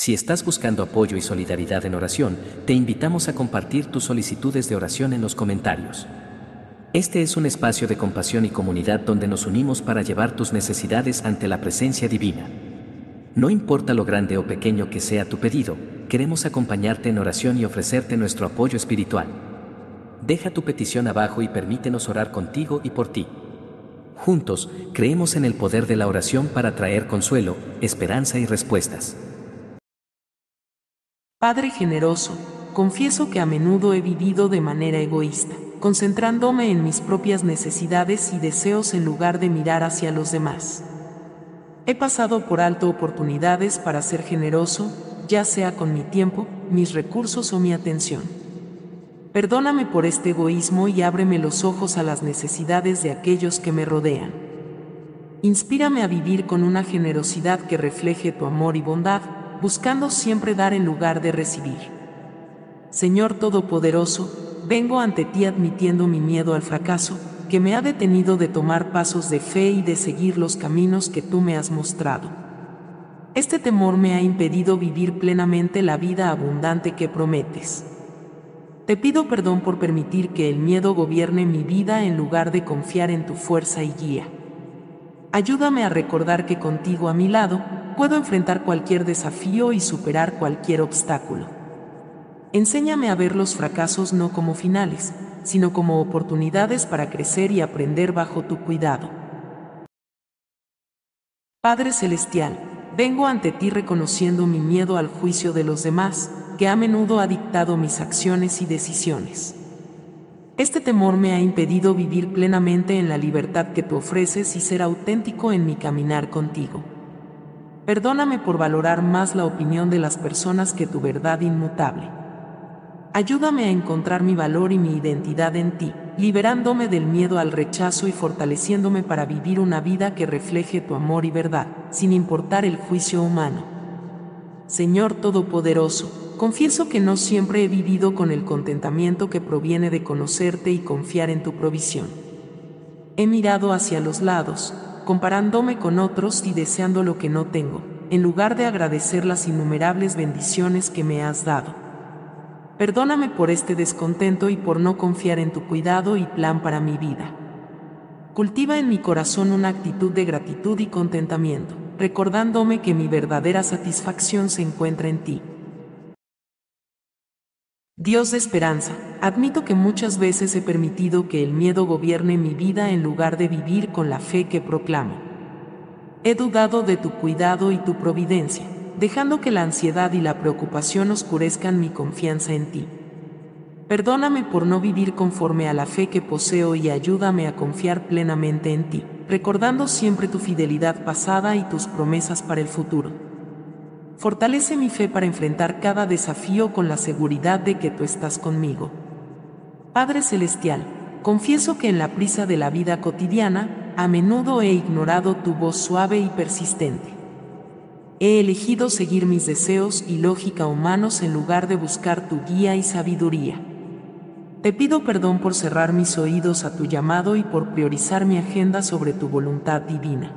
Si estás buscando apoyo y solidaridad en oración, te invitamos a compartir tus solicitudes de oración en los comentarios. Este es un espacio de compasión y comunidad donde nos unimos para llevar tus necesidades ante la presencia divina. No importa lo grande o pequeño que sea tu pedido, queremos acompañarte en oración y ofrecerte nuestro apoyo espiritual. Deja tu petición abajo y permítenos orar contigo y por ti. Juntos, creemos en el poder de la oración para traer consuelo, esperanza y respuestas. Padre generoso, confieso que a menudo he vivido de manera egoísta, concentrándome en mis propias necesidades y deseos en lugar de mirar hacia los demás. He pasado por alto oportunidades para ser generoso, ya sea con mi tiempo, mis recursos o mi atención. Perdóname por este egoísmo y ábreme los ojos a las necesidades de aquellos que me rodean. Inspírame a vivir con una generosidad que refleje tu amor y bondad, buscando siempre dar en lugar de recibir. Señor Todopoderoso, vengo ante ti admitiendo mi miedo al fracaso, que me ha detenido de tomar pasos de fe y de seguir los caminos que tú me has mostrado. Este temor me ha impedido vivir plenamente la vida abundante que prometes. Te pido perdón por permitir que el miedo gobierne mi vida en lugar de confiar en tu fuerza y guía. Ayúdame a recordar que contigo a mi lado, puedo enfrentar cualquier desafío y superar cualquier obstáculo. Enséñame a ver los fracasos no como finales, sino como oportunidades para crecer y aprender bajo tu cuidado. Padre Celestial, vengo ante ti reconociendo mi miedo al juicio de los demás, que a menudo ha dictado mis acciones y decisiones. Este temor me ha impedido vivir plenamente en la libertad que tú ofreces y ser auténtico en mi caminar contigo. Perdóname por valorar más la opinión de las personas que tu verdad inmutable. Ayúdame a encontrar mi valor y mi identidad en ti, liberándome del miedo al rechazo y fortaleciéndome para vivir una vida que refleje tu amor y verdad, sin importar el juicio humano. Señor Todopoderoso, confieso que no siempre he vivido con el contentamiento que proviene de conocerte y confiar en tu provisión. He mirado hacia los lados, comparándome con otros y deseando lo que no tengo, en lugar de agradecer las innumerables bendiciones que me has dado. Perdóname por este descontento y por no confiar en tu cuidado y plan para mi vida. Cultiva en mi corazón una actitud de gratitud y contentamiento, recordándome que mi verdadera satisfacción se encuentra en ti. Dios de esperanza, admito que muchas veces he permitido que el miedo gobierne mi vida en lugar de vivir con la fe que proclamo. He dudado de tu cuidado y tu providencia, dejando que la ansiedad y la preocupación oscurezcan mi confianza en ti. Perdóname por no vivir conforme a la fe que poseo y ayúdame a confiar plenamente en ti, recordando siempre tu fidelidad pasada y tus promesas para el futuro. Fortalece mi fe para enfrentar cada desafío con la seguridad de que tú estás conmigo. Padre Celestial, confieso que en la prisa de la vida cotidiana, a menudo he ignorado tu voz suave y persistente. He elegido seguir mis deseos y lógica humanos en lugar de buscar tu guía y sabiduría. Te pido perdón por cerrar mis oídos a tu llamado y por priorizar mi agenda sobre tu voluntad divina.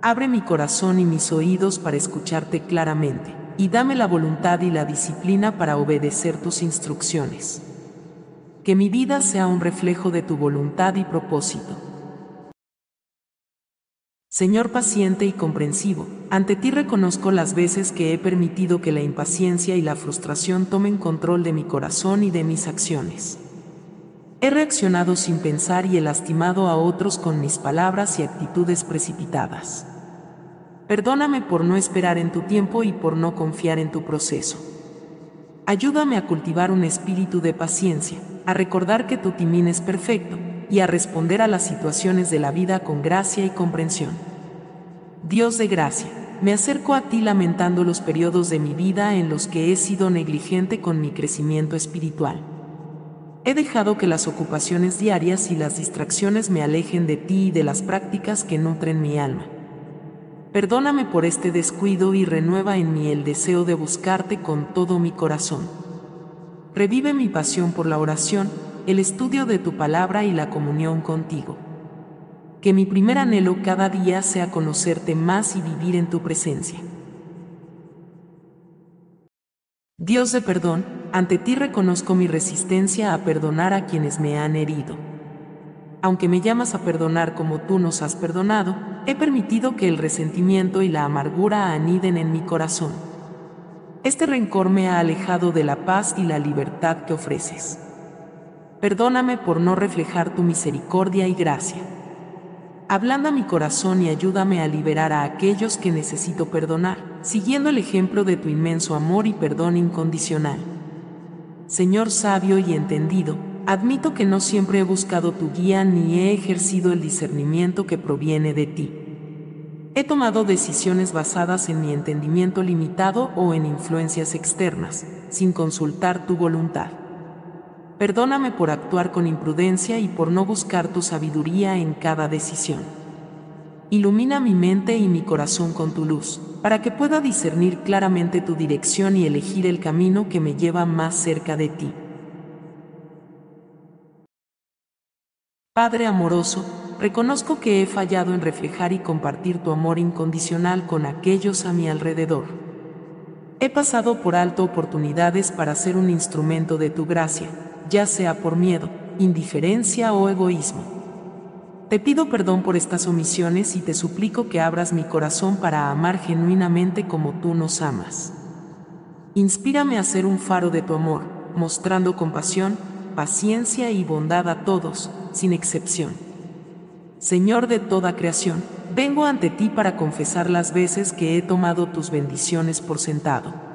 Abre mi corazón y mis oídos para escucharte claramente, y dame la voluntad y la disciplina para obedecer tus instrucciones. Que mi vida sea un reflejo de tu voluntad y propósito. Señor paciente y comprensivo, ante ti reconozco las veces que he permitido que la impaciencia y la frustración tomen control de mi corazón y de mis acciones. He reaccionado sin pensar y he lastimado a otros con mis palabras y actitudes precipitadas. Perdóname por no esperar en tu tiempo y por no confiar en tu proceso. Ayúdame a cultivar un espíritu de paciencia, a recordar que tu timín es perfecto y a responder a las situaciones de la vida con gracia y comprensión. Dios de gracia, me acerco a ti lamentando los periodos de mi vida en los que he sido negligente con mi crecimiento espiritual. He dejado que las ocupaciones diarias y las distracciones me alejen de ti y de las prácticas que nutren mi alma. Perdóname por este descuido y renueva en mí el deseo de buscarte con todo mi corazón. Revive mi pasión por la oración, el estudio de tu palabra y la comunión contigo. Que mi primer anhelo cada día sea conocerte más y vivir en tu presencia. Dios de perdón, ante ti reconozco mi resistencia a perdonar a quienes me han herido. Aunque me llamas a perdonar como tú nos has perdonado, he permitido que el resentimiento y la amargura aniden en mi corazón. Este rencor me ha alejado de la paz y la libertad que ofreces. Perdóname por no reflejar tu misericordia y gracia. Ablanda mi corazón y ayúdame a liberar a aquellos que necesito perdonar, siguiendo el ejemplo de tu inmenso amor y perdón incondicional. Señor sabio y entendido, admito que no siempre he buscado tu guía ni he ejercido el discernimiento que proviene de ti. He tomado decisiones basadas en mi entendimiento limitado o en influencias externas, sin consultar tu voluntad. Perdóname por actuar con imprudencia y por no buscar tu sabiduría en cada decisión. Ilumina mi mente y mi corazón con tu luz, para que pueda discernir claramente tu dirección y elegir el camino que me lleva más cerca de ti. Padre amoroso, reconozco que he fallado en reflejar y compartir tu amor incondicional con aquellos a mi alrededor. He pasado por alto oportunidades para ser un instrumento de tu gracia, ya sea por miedo, indiferencia o egoísmo. Te pido perdón por estas omisiones y te suplico que abras mi corazón para amar genuinamente como tú nos amas. Inspírame a ser un faro de tu amor, mostrando compasión, paciencia y bondad a todos, sin excepción. Señor de toda creación, vengo ante ti para confesar las veces que he tomado tus bendiciones por sentado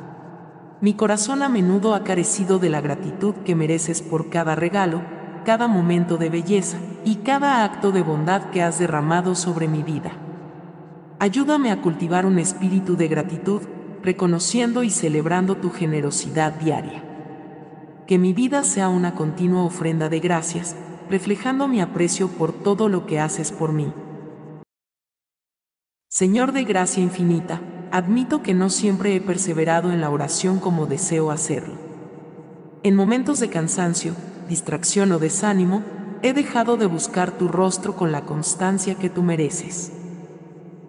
mi corazón a menudo ha carecido de la gratitud que mereces por cada regalo, cada momento de belleza y cada acto de bondad que has derramado sobre mi vida. Ayúdame a cultivar un espíritu de gratitud, reconociendo y celebrando tu generosidad diaria. Que mi vida sea una continua ofrenda de gracias, reflejando mi aprecio por todo lo que haces por mí. Señor de gracia infinita, admito que no siempre he perseverado en la oración como deseo hacerlo. En momentos de cansancio, distracción o desánimo, he dejado de buscar tu rostro con la constancia que tú mereces.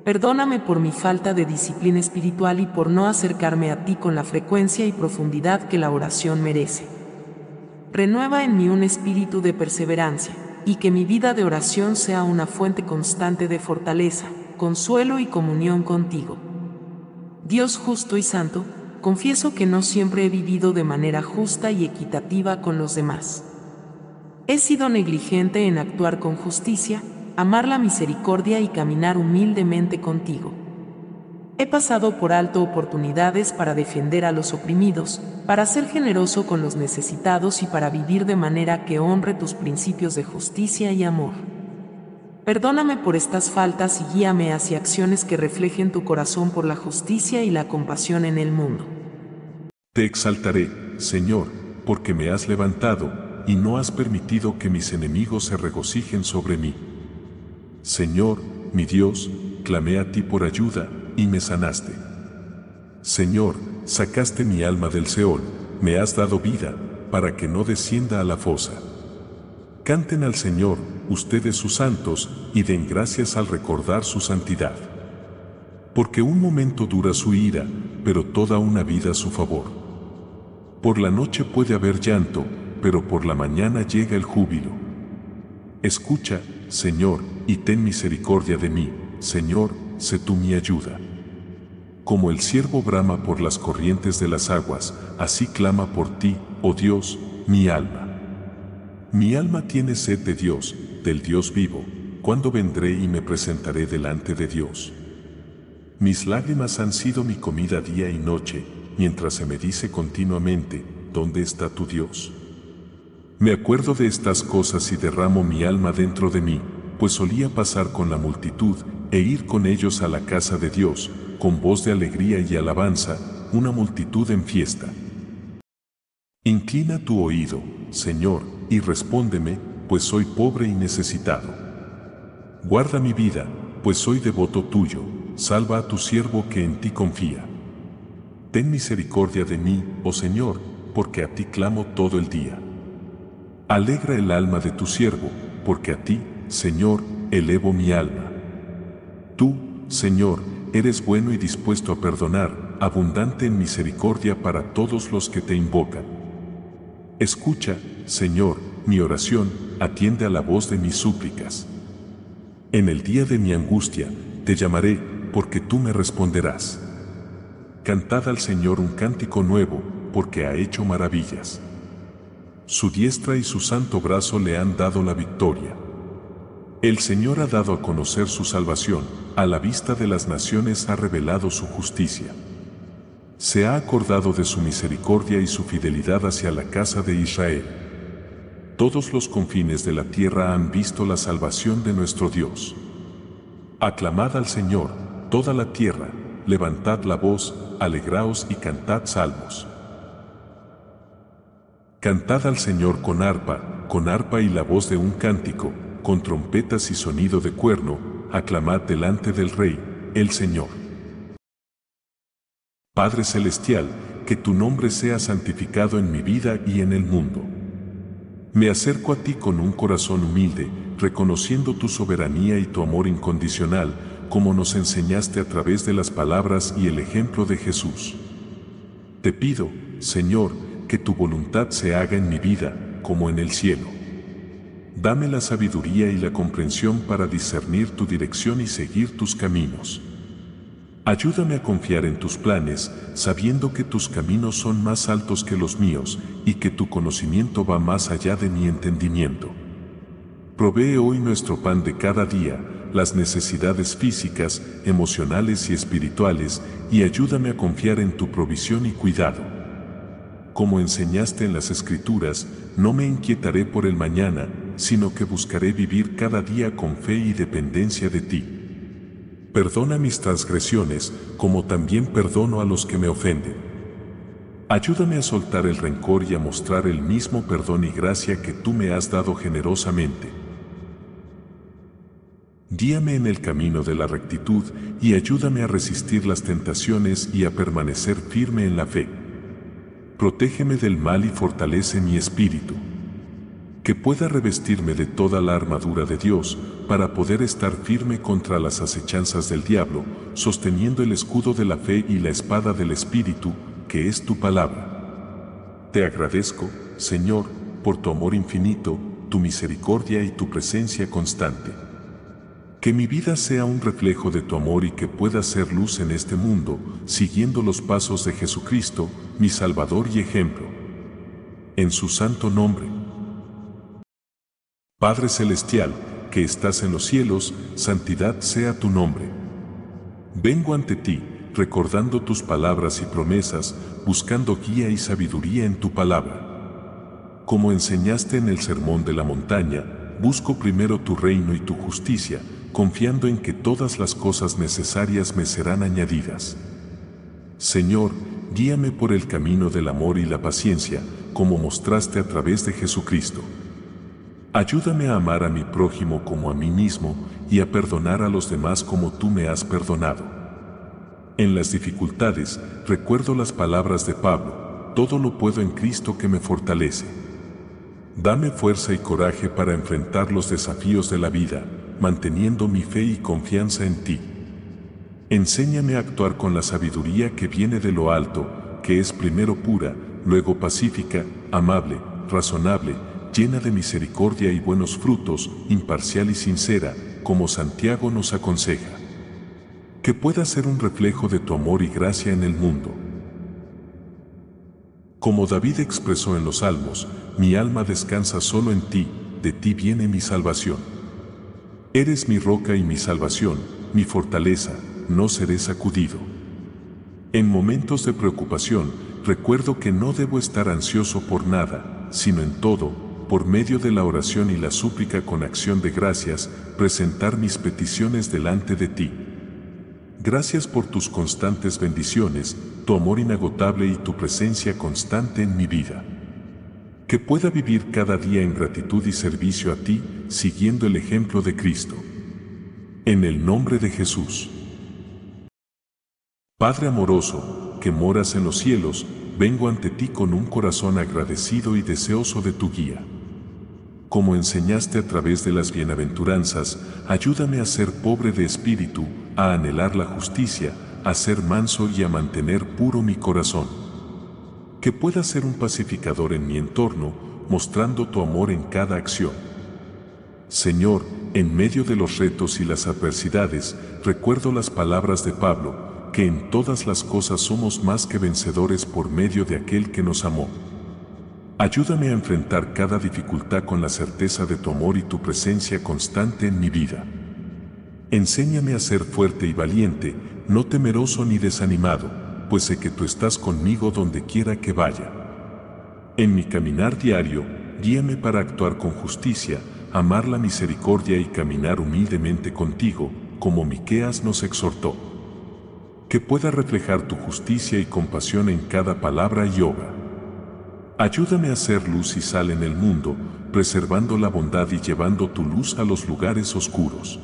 Perdóname por mi falta de disciplina espiritual y por no acercarme a ti con la frecuencia y profundidad que la oración merece. Renueva en mí un espíritu de perseverancia, y que mi vida de oración sea una fuente constante de fortaleza, consuelo y comunión contigo. Dios justo y santo, confieso que no siempre he vivido de manera justa y equitativa con los demás. He sido negligente en actuar con justicia, amar la misericordia y caminar humildemente contigo. He pasado por alto oportunidades para defender a los oprimidos, para ser generoso con los necesitados y para vivir de manera que honre tus principios de justicia y amor. Perdóname por estas faltas y guíame hacia acciones que reflejen tu corazón por la justicia y la compasión en el mundo. Te exaltaré, Señor, porque me has levantado, y no has permitido que mis enemigos se regocijen sobre mí. Señor, mi Dios, clamé a ti por ayuda, y me sanaste. Señor, sacaste mi alma del Seol, me has dado vida, para que no descienda a la fosa. Canten al Señor, ustedes sus santos, y den gracias al recordar su santidad. Porque un momento dura su ira, pero toda una vida su favor. Por la noche puede haber llanto, pero por la mañana llega el júbilo. Escucha, Señor, y ten misericordia de mí, Señor, sé tú mi ayuda. Como el siervo brama por las corrientes de las aguas, así clama por ti, oh Dios, mi alma. Mi alma tiene sed de Dios, del Dios vivo, cuando vendré y me presentaré delante de Dios. Mis lágrimas han sido mi comida día y noche, mientras se me dice continuamente, ¿dónde está tu Dios? Me acuerdo de estas cosas y derramo mi alma dentro de mí, pues solía pasar con la multitud e ir con ellos a la casa de Dios, con voz de alegría y alabanza, una multitud en fiesta. Inclina tu oído, Señor, y respóndeme, pues soy pobre y necesitado. Guarda mi vida, pues soy devoto tuyo, salva a tu siervo que en ti confía. Ten misericordia de mí, oh Señor, porque a ti clamo todo el día. Alegra el alma de tu siervo, porque a ti, Señor, elevo mi alma. Tú, Señor, eres bueno y dispuesto a perdonar, abundante en misericordia para todos los que te invocan. Escucha, Señor, mi oración, atiende a la voz de mis súplicas. En el día de mi angustia, te llamaré, porque tú me responderás. Cantad al Señor un cántico nuevo, porque ha hecho maravillas. Su diestra y su santo brazo le han dado la victoria. El Señor ha dado a conocer su salvación, a la vista de las naciones ha revelado su justicia. Se ha acordado de su misericordia y su fidelidad hacia la casa de Israel. Todos los confines de la tierra han visto la salvación de nuestro Dios. Aclamad al Señor, toda la tierra, levantad la voz, alegraos y cantad salmos. Cantad al Señor con arpa, con arpa y la voz de un cántico, con trompetas y sonido de cuerno, aclamad delante del Rey, el Señor. Padre Celestial, que tu nombre sea santificado en mi vida y en el mundo. Me acerco a ti con un corazón humilde, reconociendo tu soberanía y tu amor incondicional, como nos enseñaste a través de las palabras y el ejemplo de Jesús. Te pido, Señor, que tu voluntad se haga en mi vida, como en el cielo. Dame la sabiduría y la comprensión para discernir tu dirección y seguir tus caminos. Ayúdame a confiar en tus planes, sabiendo que tus caminos son más altos que los míos y que tu conocimiento va más allá de mi entendimiento. Provee hoy nuestro pan de cada día, las necesidades físicas, emocionales y espirituales, y ayúdame a confiar en tu provisión y cuidado. Como enseñaste en las Escrituras, no me inquietaré por el mañana, sino que buscaré vivir cada día con fe y dependencia de ti. Perdona mis transgresiones, como también perdono a los que me ofenden. Ayúdame a soltar el rencor y a mostrar el mismo perdón y gracia que tú me has dado generosamente. Guíame en el camino de la rectitud y ayúdame a resistir las tentaciones y a permanecer firme en la fe protégeme del mal y fortalece mi espíritu. Que pueda revestirme de toda la armadura de Dios para poder estar firme contra las acechanzas del diablo, sosteniendo el escudo de la fe y la espada del Espíritu, que es tu palabra. Te agradezco, Señor, por tu amor infinito, tu misericordia y tu presencia constante. Que mi vida sea un reflejo de tu amor y que pueda ser luz en este mundo, siguiendo los pasos de Jesucristo, mi Salvador y ejemplo. En su santo nombre. Padre Celestial, que estás en los cielos, santidad sea tu nombre. Vengo ante ti, recordando tus palabras y promesas, buscando guía y sabiduría en tu palabra. Como enseñaste en el Sermón de la Montaña, busco primero tu reino y tu justicia, confiando en que todas las cosas necesarias me serán añadidas. Señor, guíame por el camino del amor y la paciencia, como mostraste a través de Jesucristo. Ayúdame a amar a mi prójimo como a mí mismo y a perdonar a los demás como tú me has perdonado. En las dificultades, recuerdo las palabras de Pablo, todo lo puedo en Cristo que me fortalece. Dame fuerza y coraje para enfrentar los desafíos de la vida, manteniendo mi fe y confianza en ti. Enséñame a actuar con la sabiduría que viene de lo alto, que es primero pura, luego pacífica, amable, razonable, llena de misericordia y buenos frutos, imparcial y sincera, como Santiago nos aconseja. Que pueda ser un reflejo de tu amor y gracia en el mundo. Como David expresó en los Salmos, mi alma descansa solo en ti, de ti viene mi salvación. Eres mi roca y mi salvación, mi fortaleza, no seré sacudido. En momentos de preocupación, recuerdo que no debo estar ansioso por nada, sino en todo, por medio de la oración y la súplica con acción de gracias, presentar mis peticiones delante de ti. Gracias por tus constantes bendiciones, tu amor inagotable y tu presencia constante en mi vida que pueda vivir cada día en gratitud y servicio a ti, siguiendo el ejemplo de Cristo. En el nombre de Jesús. Padre amoroso, que moras en los cielos, vengo ante ti con un corazón agradecido y deseoso de tu guía. Como enseñaste a través de las bienaventuranzas, ayúdame a ser pobre de espíritu, a anhelar la justicia, a ser manso y a mantener puro mi corazón. Que pueda ser un pacificador en mi entorno, mostrando tu amor en cada acción. Señor, en medio de los retos y las adversidades, recuerdo las palabras de Pablo, que en todas las cosas somos más que vencedores por medio de aquel que nos amó. Ayúdame a enfrentar cada dificultad con la certeza de tu amor y tu presencia constante en mi vida. Enséñame a ser fuerte y valiente, no temeroso ni desanimado, pues sé que tú estás conmigo donde quiera que vaya. En mi caminar diario, guíame para actuar con justicia, amar la misericordia y caminar humildemente contigo, como Miqueas nos exhortó. Que pueda reflejar tu justicia y compasión en cada palabra y obra. Ayúdame a ser luz y sal en el mundo, preservando la bondad y llevando tu luz a los lugares oscuros.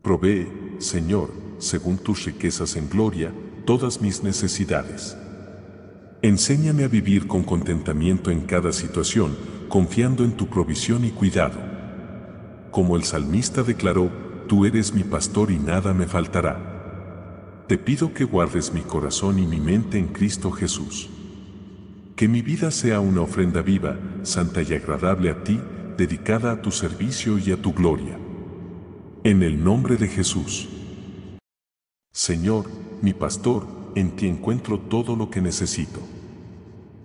Provee, Señor, según tus riquezas en gloria, todas mis necesidades. Enséñame a vivir con contentamiento en cada situación, confiando en tu provisión y cuidado. Como el salmista declaró, tú eres mi pastor y nada me faltará. Te pido que guardes mi corazón y mi mente en Cristo Jesús. Que mi vida sea una ofrenda viva, santa y agradable a ti, dedicada a tu servicio y a tu gloria. En el nombre de Jesús. Señor, mi pastor, en ti encuentro todo lo que necesito.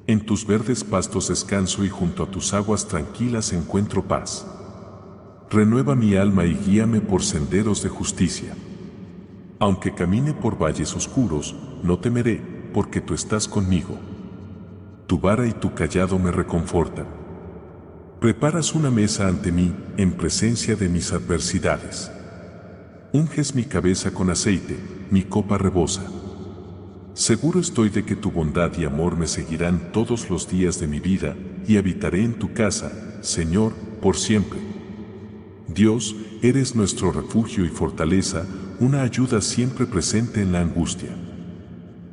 En tus verdes pastos descanso y junto a tus aguas tranquilas encuentro paz. Renueva mi alma y guíame por senderos de justicia. Aunque camine por valles oscuros, no temeré, porque tú estás conmigo. Tu vara y tu callado me reconfortan. Preparas una mesa ante mí en presencia de mis adversidades. Unges mi cabeza con aceite, mi copa rebosa. Seguro estoy de que tu bondad y amor me seguirán todos los días de mi vida y habitaré en tu casa, Señor, por siempre. Dios, eres nuestro refugio y fortaleza, una ayuda siempre presente en la angustia.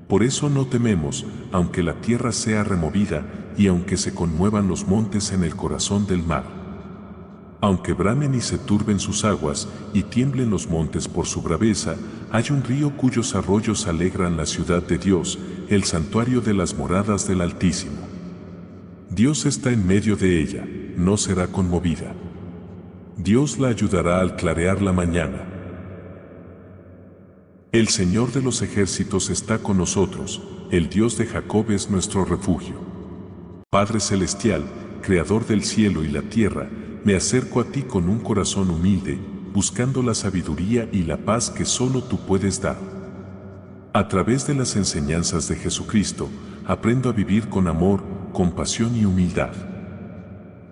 Por eso no tememos, aunque la tierra sea removida y aunque se conmuevan los montes en el corazón del mar. Aunque bramen y se turben sus aguas y tiemblen los montes por su braveza, hay un río cuyos arroyos alegran la ciudad de Dios, el santuario de las moradas del Altísimo. Dios está en medio de ella, no será conmovida. Dios la ayudará al clarear la mañana. El Señor de los ejércitos está con nosotros, el Dios de Jacob es nuestro refugio. Padre Celestial, Creador del cielo y la tierra, me acerco a ti con un corazón humilde, buscando la sabiduría y la paz que solo tú puedes dar. A través de las enseñanzas de Jesucristo, aprendo a vivir con amor, compasión y humildad.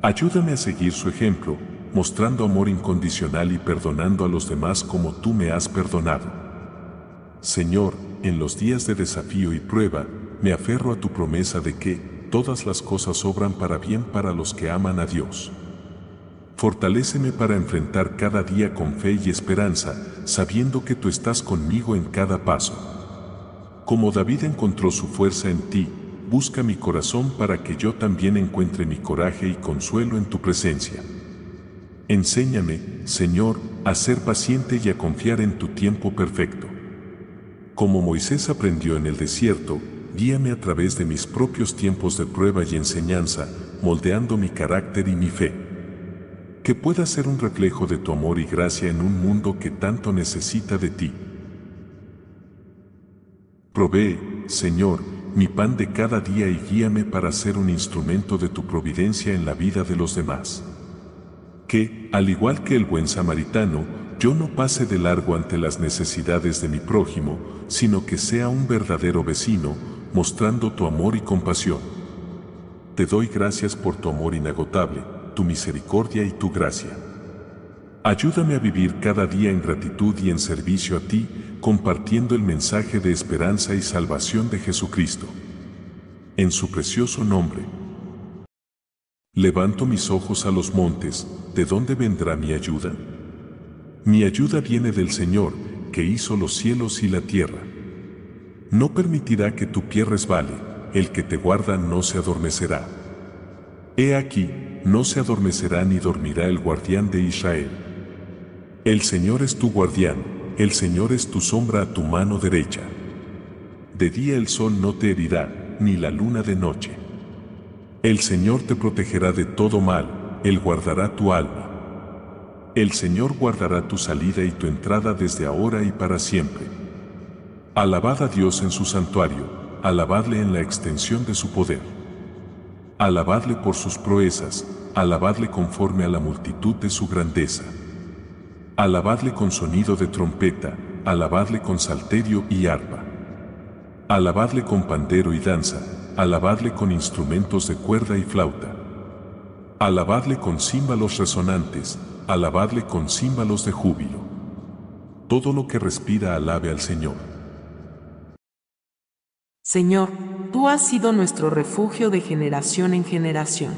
Ayúdame a seguir su ejemplo, mostrando amor incondicional y perdonando a los demás como tú me has perdonado. Señor, en los días de desafío y prueba, me aferro a tu promesa de que todas las cosas obran para bien para los que aman a Dios. Fortaléceme para enfrentar cada día con fe y esperanza, sabiendo que tú estás conmigo en cada paso. Como David encontró su fuerza en ti, busca mi corazón para que yo también encuentre mi coraje y consuelo en tu presencia. Enséñame, Señor, a ser paciente y a confiar en tu tiempo perfecto. Como Moisés aprendió en el desierto, guíame a través de mis propios tiempos de prueba y enseñanza, moldeando mi carácter y mi fe. Que pueda ser un reflejo de tu amor y gracia en un mundo que tanto necesita de ti. Provee, Señor, mi pan de cada día y guíame para ser un instrumento de tu providencia en la vida de los demás. Que, al igual que el buen samaritano, yo no pase de largo ante las necesidades de mi prójimo, sino que sea un verdadero vecino, mostrando tu amor y compasión. Te doy gracias por tu amor inagotable, tu misericordia y tu gracia. Ayúdame a vivir cada día en gratitud y en servicio a ti, compartiendo el mensaje de esperanza y salvación de Jesucristo. En su precioso nombre. Levanto mis ojos a los montes, ¿de dónde vendrá mi ayuda? Mi ayuda viene del Señor, que hizo los cielos y la tierra. No permitirá que tu pie resbale, el que te guarda no se adormecerá. He aquí, no se adormecerá ni dormirá el guardián de Israel. El Señor es tu guardián, el Señor es tu sombra a tu mano derecha. De día el sol no te herirá, ni la luna de noche. El Señor te protegerá de todo mal, Él guardará tu alma. El Señor guardará tu salida y tu entrada desde ahora y para siempre. Alabad a Dios en su santuario, alabadle en la extensión de su poder. Alabadle por sus proezas, alabadle conforme a la multitud de su grandeza. Alabadle con sonido de trompeta, alabadle con salterio y arpa. Alabadle con pandero y danza, alabadle con instrumentos de cuerda y flauta. Alabadle con címbalos resonantes, alabadle con címbalos de júbilo. Todo lo que respira alabe al Señor. Señor, tú has sido nuestro refugio de generación en generación.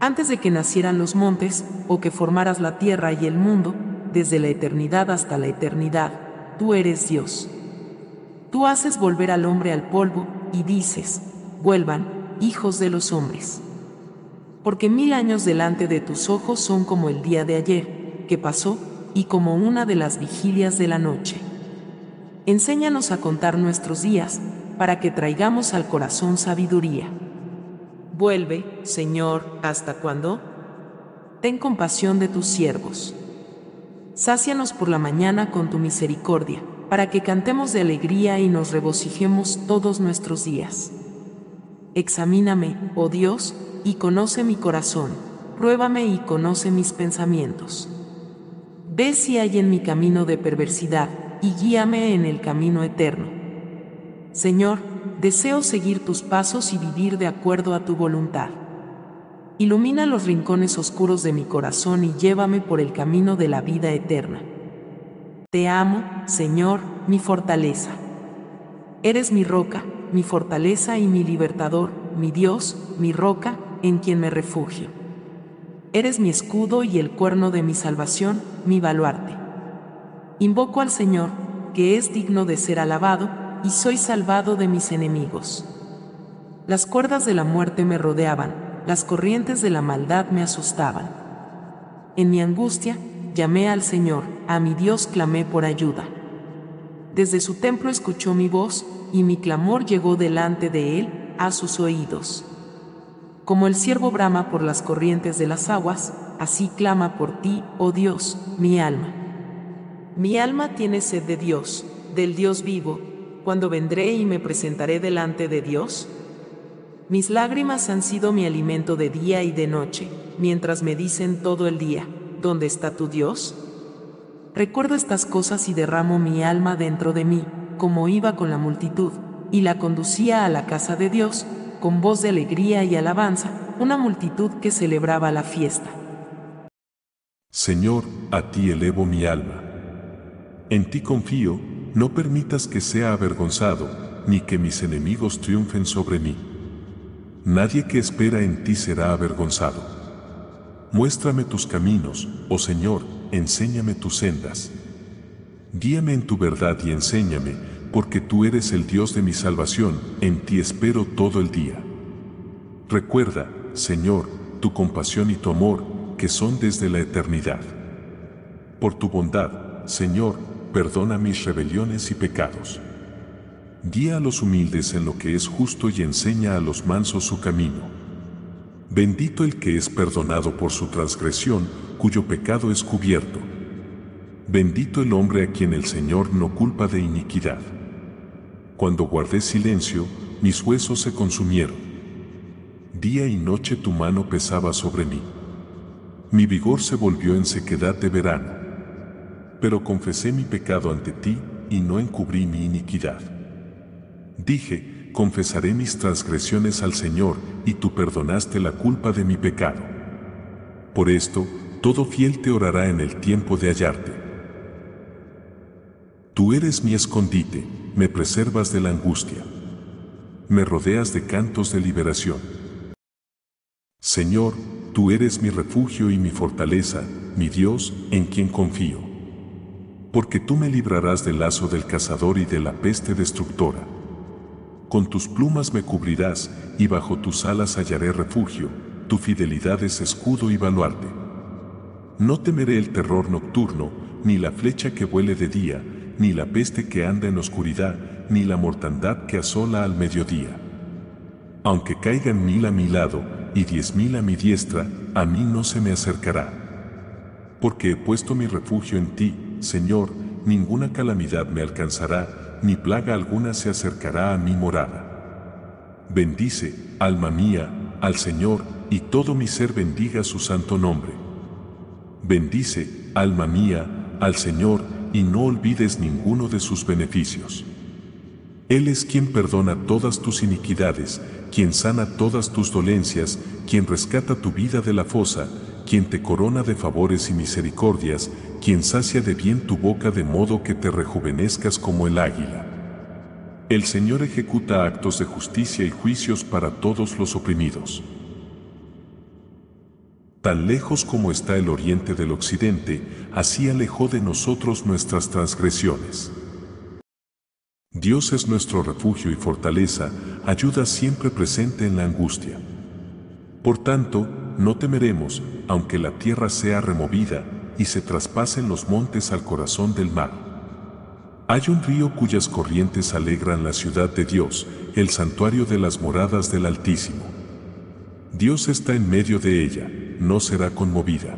Antes de que nacieran los montes, o que formaras la tierra y el mundo, desde la eternidad hasta la eternidad, tú eres Dios. Tú haces volver al hombre al polvo, y dices, vuelvan, hijos de los hombres. Porque mil años delante de tus ojos son como el día de ayer, que pasó, y como una de las vigilias de la noche. Enséñanos a contar nuestros días, para que traigamos al corazón sabiduría. Vuelve, Señor, ¿hasta cuándo? Ten compasión de tus siervos. Sácianos por la mañana con tu misericordia, para que cantemos de alegría y nos regocijemos todos nuestros días. Examíname, oh Dios, y conoce mi corazón, pruébame y conoce mis pensamientos. Ve si hay en mi camino de perversidad, y guíame en el camino eterno. Señor, deseo seguir tus pasos y vivir de acuerdo a tu voluntad. Ilumina los rincones oscuros de mi corazón y llévame por el camino de la vida eterna. Te amo, Señor, mi fortaleza. Eres mi roca, mi fortaleza y mi libertador, mi Dios, mi roca, en quien me refugio. Eres mi escudo y el cuerno de mi salvación, mi baluarte. Invoco al Señor, que es digno de ser alabado, y soy salvado de mis enemigos. Las cuerdas de la muerte me rodeaban, las corrientes de la maldad me asustaban. En mi angustia, llamé al Señor, a mi Dios clamé por ayuda. Desde su templo escuchó mi voz, y mi clamor llegó delante de él, a sus oídos. Como el siervo brama por las corrientes de las aguas, así clama por ti, oh Dios, mi alma. Mi alma tiene sed de Dios, del Dios vivo, cuando vendré y me presentaré delante de Dios? Mis lágrimas han sido mi alimento de día y de noche, mientras me dicen todo el día, ¿dónde está tu Dios? Recuerdo estas cosas y derramo mi alma dentro de mí, como iba con la multitud, y la conducía a la casa de Dios, con voz de alegría y alabanza, una multitud que celebraba la fiesta. Señor, a ti elevo mi alma. En ti confío, no permitas que sea avergonzado, ni que mis enemigos triunfen sobre mí. Nadie que espera en ti será avergonzado. Muéstrame tus caminos, oh Señor, enséñame tus sendas. Guíame en tu verdad y enséñame, porque tú eres el Dios de mi salvación, en ti espero todo el día. Recuerda, Señor, tu compasión y tu amor, que son desde la eternidad. Por tu bondad, Señor, perdona mis rebeliones y pecados. Guía a los humildes en lo que es justo y enseña a los mansos su camino. Bendito el que es perdonado por su transgresión, cuyo pecado es cubierto. Bendito el hombre a quien el Señor no culpa de iniquidad. Cuando guardé silencio, mis huesos se consumieron. Día y noche tu mano pesaba sobre mí. Mi vigor se volvió en sequedad de verano pero confesé mi pecado ante ti y no encubrí mi iniquidad. Dije, confesaré mis transgresiones al Señor, y tú perdonaste la culpa de mi pecado. Por esto, todo fiel te orará en el tiempo de hallarte. Tú eres mi escondite, me preservas de la angustia. Me rodeas de cantos de liberación. Señor, tú eres mi refugio y mi fortaleza, mi Dios, en quien confío porque tú me librarás del lazo del cazador y de la peste destructora. Con tus plumas me cubrirás, y bajo tus alas hallaré refugio, tu fidelidad es escudo y baluarte. No temeré el terror nocturno, ni la flecha que vuele de día, ni la peste que anda en oscuridad, ni la mortandad que asola al mediodía. Aunque caigan mil a mi lado y diez mil a mi diestra, a mí no se me acercará. Porque he puesto mi refugio en ti, Señor, ninguna calamidad me alcanzará, ni plaga alguna se acercará a mi morada. Bendice, alma mía, al Señor, y todo mi ser bendiga su santo nombre. Bendice, alma mía, al Señor, y no olvides ninguno de sus beneficios. Él es quien perdona todas tus iniquidades, quien sana todas tus dolencias, quien rescata tu vida de la fosa, quien te corona de favores y misericordias, quien sacia de bien tu boca de modo que te rejuvenezcas como el águila. El Señor ejecuta actos de justicia y juicios para todos los oprimidos. Tan lejos como está el oriente del occidente, así alejó de nosotros nuestras transgresiones. Dios es nuestro refugio y fortaleza, ayuda siempre presente en la angustia. Por tanto, no temeremos, aunque la tierra sea removida y se traspasen los montes al corazón del mar. Hay un río cuyas corrientes alegran la ciudad de Dios, el santuario de las moradas del Altísimo. Dios está en medio de ella, no será conmovida.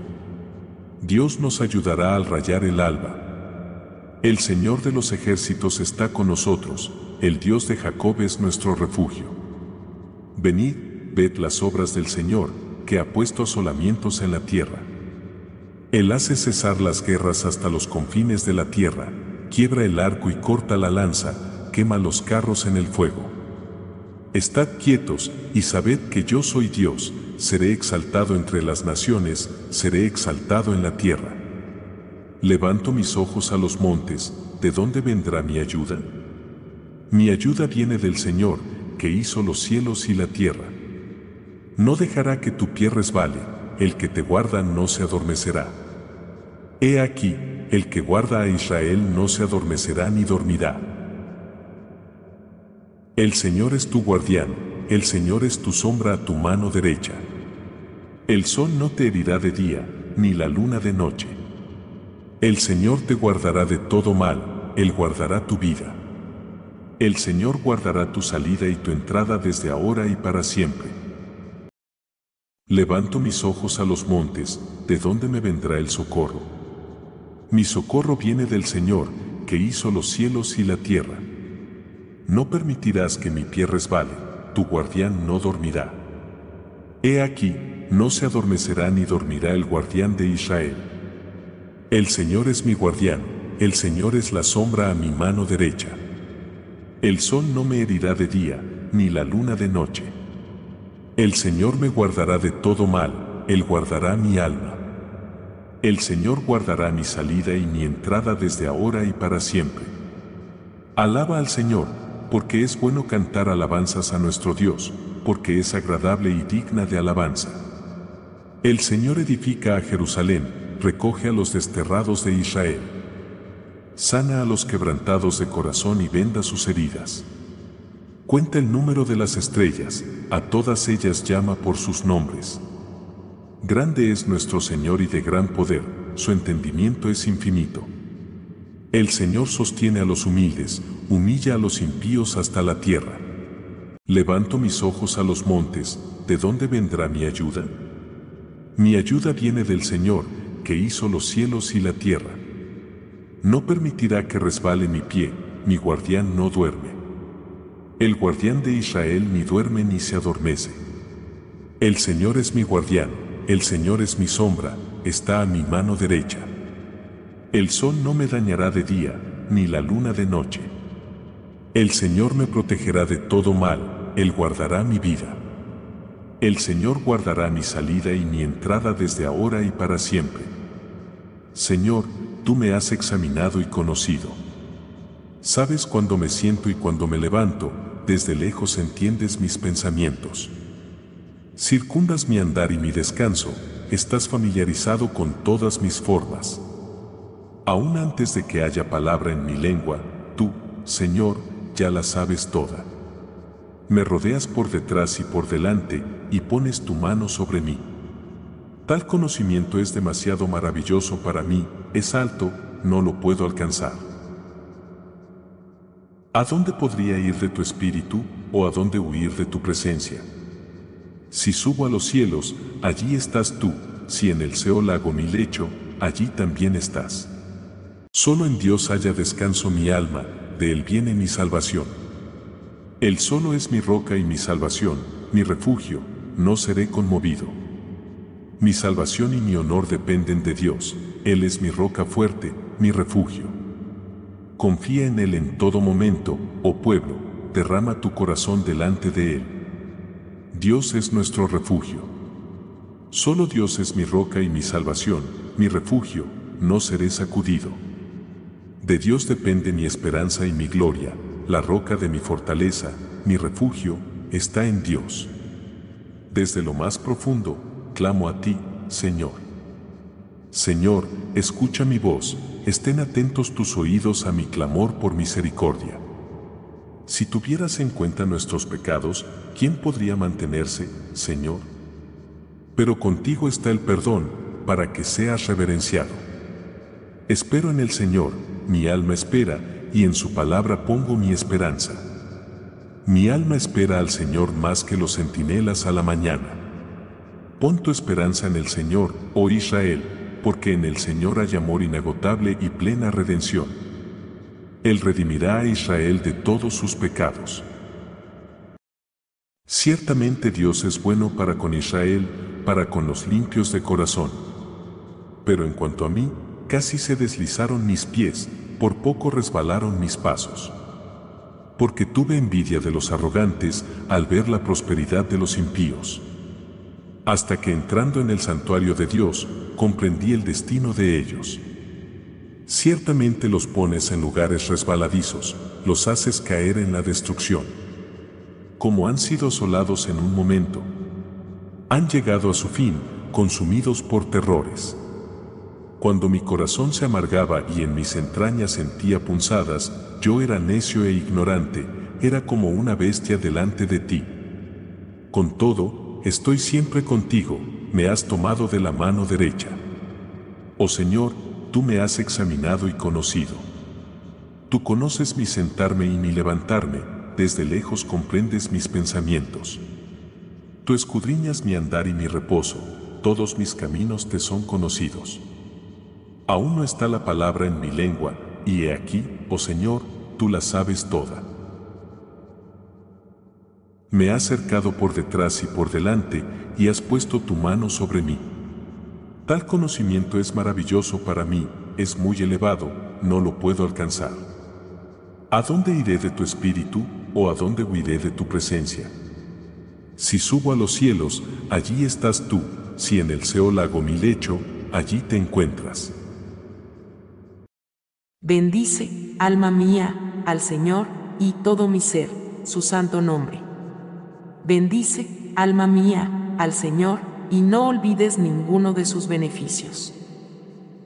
Dios nos ayudará al rayar el alba. El Señor de los ejércitos está con nosotros, el Dios de Jacob es nuestro refugio. Venid, ved las obras del Señor, que ha puesto asolamientos en la tierra. Él hace cesar las guerras hasta los confines de la tierra, quiebra el arco y corta la lanza, quema los carros en el fuego. Estad quietos y sabed que yo soy Dios, seré exaltado entre las naciones, seré exaltado en la tierra. Levanto mis ojos a los montes, ¿de dónde vendrá mi ayuda? Mi ayuda viene del Señor, que hizo los cielos y la tierra. No dejará que tu pie resbale, el que te guarda no se adormecerá. He aquí, el que guarda a Israel no se adormecerá ni dormirá. El Señor es tu guardián, el Señor es tu sombra a tu mano derecha. El sol no te herirá de día, ni la luna de noche. El Señor te guardará de todo mal, Él guardará tu vida. El Señor guardará tu salida y tu entrada desde ahora y para siempre. Levanto mis ojos a los montes, ¿de dónde me vendrá el socorro? Mi socorro viene del Señor, que hizo los cielos y la tierra. No permitirás que mi pie resbale, tu guardián no dormirá. He aquí, no se adormecerá ni dormirá el guardián de Israel. El Señor es mi guardián, el Señor es la sombra a mi mano derecha. El sol no me herirá de día, ni la luna de noche. El Señor me guardará de todo mal, Él guardará mi alma. El Señor guardará mi salida y mi entrada desde ahora y para siempre. Alaba al Señor, porque es bueno cantar alabanzas a nuestro Dios, porque es agradable y digna de alabanza. El Señor edifica a Jerusalén, recoge a los desterrados de Israel. Sana a los quebrantados de corazón y venda sus heridas. Cuenta el número de las estrellas, a todas ellas llama por sus nombres. Grande es nuestro Señor y de gran poder, su entendimiento es infinito. El Señor sostiene a los humildes, humilla a los impíos hasta la tierra. Levanto mis ojos a los montes, ¿de dónde vendrá mi ayuda? Mi ayuda viene del Señor, que hizo los cielos y la tierra. No permitirá que resbale mi pie, mi guardián no duerme. El guardián de Israel ni duerme ni se adormece. El Señor es mi guardián, el Señor es mi sombra, está a mi mano derecha. El sol no me dañará de día, ni la luna de noche. El Señor me protegerá de todo mal, Él guardará mi vida. El Señor guardará mi salida y mi entrada desde ahora y para siempre. Señor, tú me has examinado y conocido. Sabes cuando me siento y cuando me levanto, desde lejos entiendes mis pensamientos. Circundas mi andar y mi descanso, estás familiarizado con todas mis formas. Aún antes de que haya palabra en mi lengua, tú, Señor, ya la sabes toda. Me rodeas por detrás y por delante, y pones tu mano sobre mí. Tal conocimiento es demasiado maravilloso para mí, es alto, no lo puedo alcanzar. ¿A dónde podría ir de tu espíritu o a dónde huir de tu presencia? Si subo a los cielos, allí estás tú, si en el Seol hago mi lecho, allí también estás. Solo en Dios haya descanso mi alma, de él viene mi salvación. Él solo es mi roca y mi salvación, mi refugio, no seré conmovido. Mi salvación y mi honor dependen de Dios, Él es mi roca fuerte, mi refugio. Confía en Él en todo momento, oh pueblo, derrama tu corazón delante de Él. Dios es nuestro refugio. Solo Dios es mi roca y mi salvación, mi refugio, no seré sacudido. De Dios depende mi esperanza y mi gloria, la roca de mi fortaleza, mi refugio, está en Dios. Desde lo más profundo, clamo a ti, Señor. Señor, escucha mi voz, estén atentos tus oídos a mi clamor por misericordia. Si tuvieras en cuenta nuestros pecados, ¿quién podría mantenerse, Señor? Pero contigo está el perdón, para que seas reverenciado. Espero en el Señor, mi alma espera, y en su palabra pongo mi esperanza. Mi alma espera al Señor más que los centinelas a la mañana. Pon tu esperanza en el Señor, oh Israel, porque en el Señor hay amor inagotable y plena redención. Él redimirá a Israel de todos sus pecados. Ciertamente Dios es bueno para con Israel, para con los limpios de corazón. Pero en cuanto a mí, casi se deslizaron mis pies, por poco resbalaron mis pasos. Porque tuve envidia de los arrogantes al ver la prosperidad de los impíos. Hasta que entrando en el santuario de Dios, comprendí el destino de ellos. Ciertamente los pones en lugares resbaladizos, los haces caer en la destrucción. Como han sido asolados en un momento, han llegado a su fin, consumidos por terrores. Cuando mi corazón se amargaba y en mis entrañas sentía punzadas, yo era necio e ignorante, era como una bestia delante de ti. Con todo, estoy siempre contigo, me has tomado de la mano derecha. Oh Señor, tú me has examinado y conocido. Tú conoces mi sentarme y mi levantarme, desde lejos comprendes mis pensamientos. Tú escudriñas mi andar y mi reposo, todos mis caminos te son conocidos. Aún no está la palabra en mi lengua, y he aquí, oh Señor, tú la sabes toda. Me has cercado por detrás y por delante, y has puesto tu mano sobre mí. Tal conocimiento es maravilloso para mí, es muy elevado, no lo puedo alcanzar. ¿A dónde iré de tu espíritu, o a dónde huiré de tu presencia? Si subo a los cielos, allí estás tú, si en el Seol hago mi lecho, allí te encuentras. Bendice, alma mía, al Señor, y todo mi ser, su santo nombre. Bendice, alma mía, al Señor, y no olvides ninguno de sus beneficios.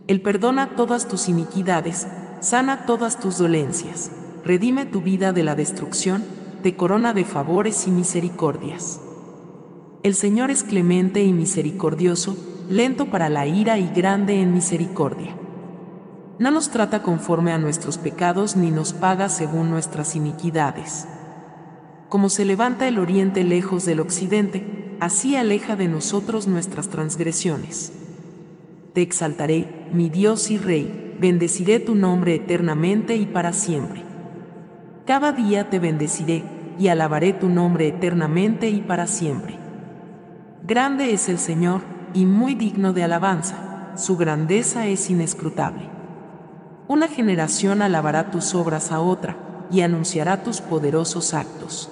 Él perdona todas tus iniquidades, sana todas tus dolencias, redime tu vida de la destrucción, te corona de favores y misericordias. El Señor es clemente y misericordioso, lento para la ira y grande en misericordia no nos trata conforme a nuestros pecados ni nos paga según nuestras iniquidades. Como se levanta el oriente lejos del occidente, así aleja de nosotros nuestras transgresiones. Te exaltaré, mi Dios y Rey, bendeciré tu nombre eternamente y para siempre. Cada día te bendeciré y alabaré tu nombre eternamente y para siempre. Grande es el Señor y muy digno de alabanza, su grandeza es inescrutable. Una generación alabará tus obras a otra y anunciará tus poderosos actos.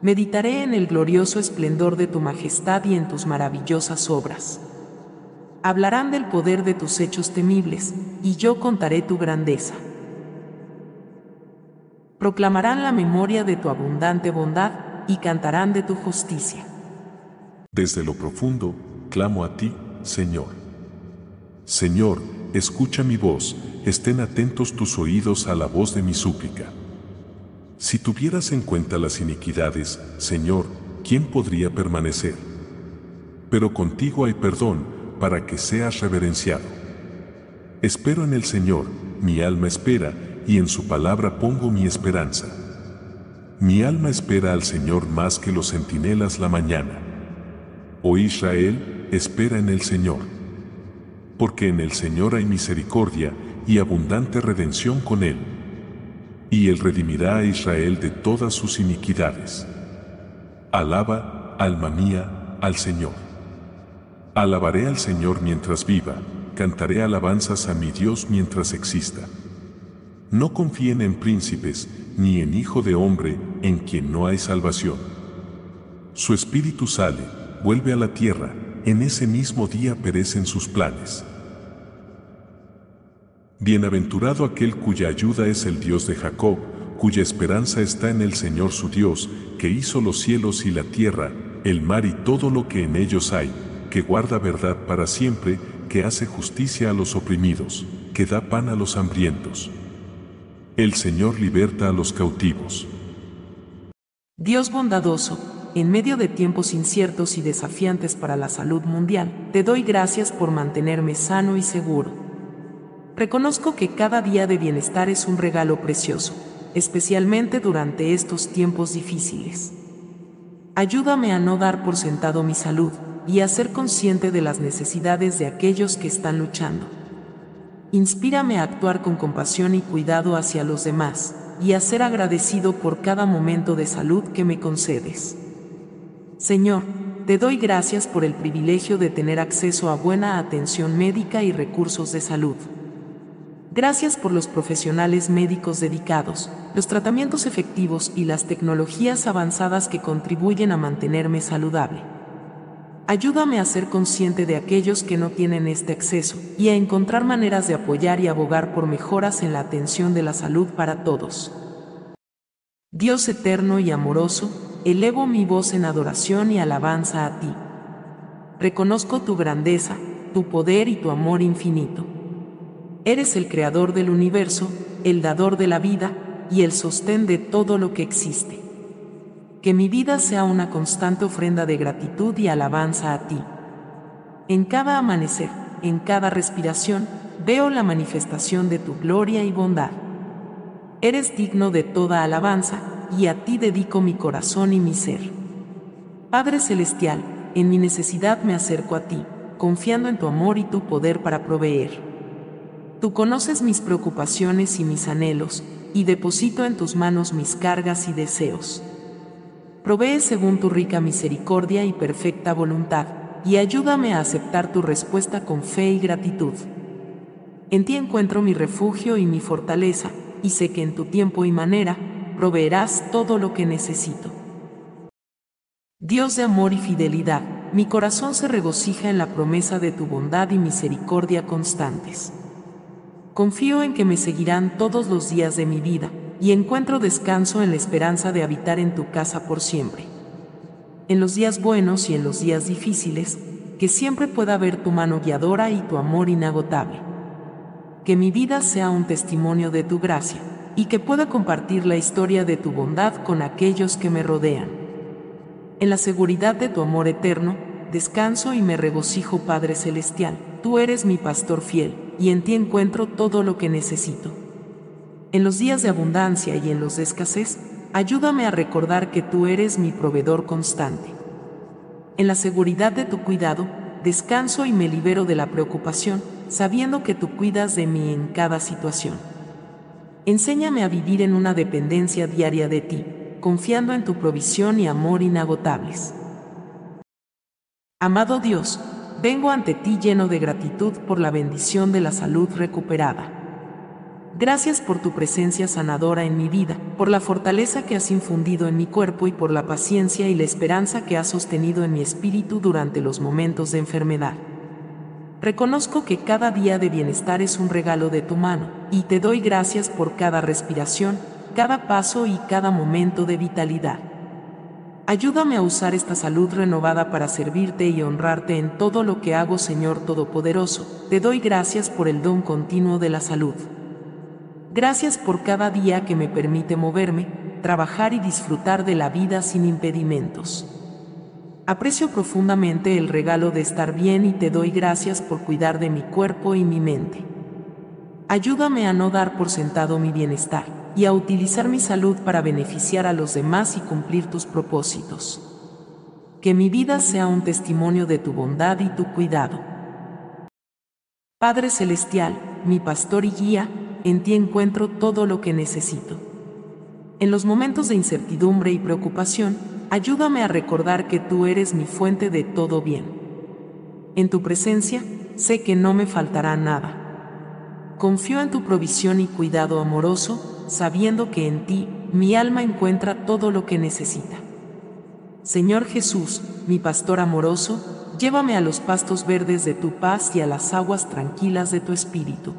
Meditaré en el glorioso esplendor de tu majestad y en tus maravillosas obras. Hablarán del poder de tus hechos temibles, y yo contaré tu grandeza. Proclamarán la memoria de tu abundante bondad y cantarán de tu justicia. Desde lo profundo, clamo a ti, Señor. Señor, escucha mi voz, estén atentos tus oídos a la voz de mi súplica. Si tuvieras en cuenta las iniquidades, Señor, ¿quién podría permanecer? Pero contigo hay perdón, para que seas reverenciado. Espero en el Señor, mi alma espera, y en su palabra pongo mi esperanza. Mi alma espera al Señor más que los centinelas la mañana. Oh Israel, espera en el Señor. Porque en el Señor hay misericordia y abundante redención con Él. Y Él redimirá a Israel de todas sus iniquidades. Alaba, alma mía, al Señor. Alabaré al Señor mientras viva cantaré alabanzas a mi Dios mientras exista. No confíen en príncipes, ni en hijo de hombre, en quien no hay salvación. Su espíritu sale, vuelve a la tierra, en ese mismo día perecen sus planes. Bienaventurado aquel cuya ayuda es el Dios de Jacob, cuya esperanza está en el Señor su Dios, que hizo los cielos y la tierra, el mar y todo lo que en ellos hay, que guarda verdad para siempre, que hace justicia a los oprimidos, que da pan a los hambrientos. El Señor liberta a los cautivos. Dios bondadoso, en medio de tiempos inciertos y desafiantes para la salud mundial, te doy gracias por mantenerme sano y seguro. Reconozco que cada día de bienestar es un regalo precioso, especialmente durante estos tiempos difíciles. Ayúdame a no dar por sentado mi salud, y a ser consciente de las necesidades de aquellos que están luchando. Inspírame a actuar con compasión y cuidado hacia los demás, y a ser agradecido por cada momento de salud que me concedes. Señor, te doy gracias por el privilegio de tener acceso a buena atención médica y recursos de salud. Gracias por los profesionales médicos dedicados, los tratamientos efectivos y las tecnologías avanzadas que contribuyen a mantenerme saludable. Ayúdame a ser consciente de aquellos que no tienen este acceso y a encontrar maneras de apoyar y abogar por mejoras en la atención de la salud para todos. Dios eterno y amoroso, elevo mi voz en adoración y alabanza a ti. Reconozco tu grandeza, tu poder y tu amor infinito. Eres el creador del universo, el dador de la vida y el sostén de todo lo que existe. Que mi vida sea una constante ofrenda de gratitud y alabanza a ti. En cada amanecer, en cada respiración, veo la manifestación de tu gloria y bondad. Eres digno de toda alabanza, y a ti dedico mi corazón y mi ser. Padre Celestial, en mi necesidad me acerco a ti, confiando en tu amor y tu poder para proveer. Tú conoces mis preocupaciones y mis anhelos, y deposito en tus manos mis cargas y deseos. Provee según tu rica misericordia y perfecta voluntad, y ayúdame a aceptar tu respuesta con fe y gratitud. En ti encuentro mi refugio y mi fortaleza, y sé que en tu tiempo y manera proveerás todo lo que necesito. Dios de amor y fidelidad, mi corazón se regocija en la promesa de tu bondad y misericordia constantes. Confío en que me seguirán todos los días de mi vida, y encuentro descanso en la esperanza de habitar en tu casa por siempre. En los días buenos y en los días difíciles, que siempre pueda ver tu mano guiadora y tu amor inagotable. Que mi vida sea un testimonio de tu gracia, y que pueda compartir la historia de tu bondad con aquellos que me rodean. En la seguridad de tu amor eterno, descanso y me regocijo Padre Celestial, tú eres mi pastor fiel, y en ti encuentro todo lo que necesito. En los días de abundancia y en los de escasez, ayúdame a recordar que tú eres mi proveedor constante. En la seguridad de tu cuidado, descanso y me libero de la preocupación, sabiendo que tú cuidas de mí en cada situación. Enséñame a vivir en una dependencia diaria de ti, confiando en tu provisión y amor inagotables. Amado Dios, vengo ante ti lleno de gratitud por la bendición de la salud recuperada. Gracias por tu presencia sanadora en mi vida, por la fortaleza que has infundido en mi cuerpo y por la paciencia y la esperanza que has sostenido en mi espíritu durante los momentos de enfermedad. Reconozco que cada día de bienestar es un regalo de tu mano, y te doy gracias por cada respiración, cada paso y cada momento de vitalidad. Ayúdame a usar esta salud renovada para servirte y honrarte en todo lo que hago, Señor Todopoderoso. Te doy gracias por el don continuo de la salud. Gracias por cada día que me permite moverme, trabajar y disfrutar de la vida sin impedimentos. Aprecio profundamente el regalo de estar bien y te doy gracias por cuidar de mi cuerpo y mi mente. Ayúdame a no dar por sentado mi bienestar y a utilizar mi salud para beneficiar a los demás y cumplir tus propósitos. Que mi vida sea un testimonio de tu bondad y tu cuidado. Padre Celestial, mi pastor y guía, en ti encuentro todo lo que necesito. En los momentos de incertidumbre y preocupación, ayúdame a recordar que tú eres mi fuente de todo bien. En tu presencia, sé que no me faltará nada. Confío en tu provisión y cuidado amoroso, sabiendo que en ti mi alma encuentra todo lo que necesita. Señor Jesús, mi pastor amoroso, llévame a los pastos verdes de tu paz y a las aguas tranquilas de tu espíritu.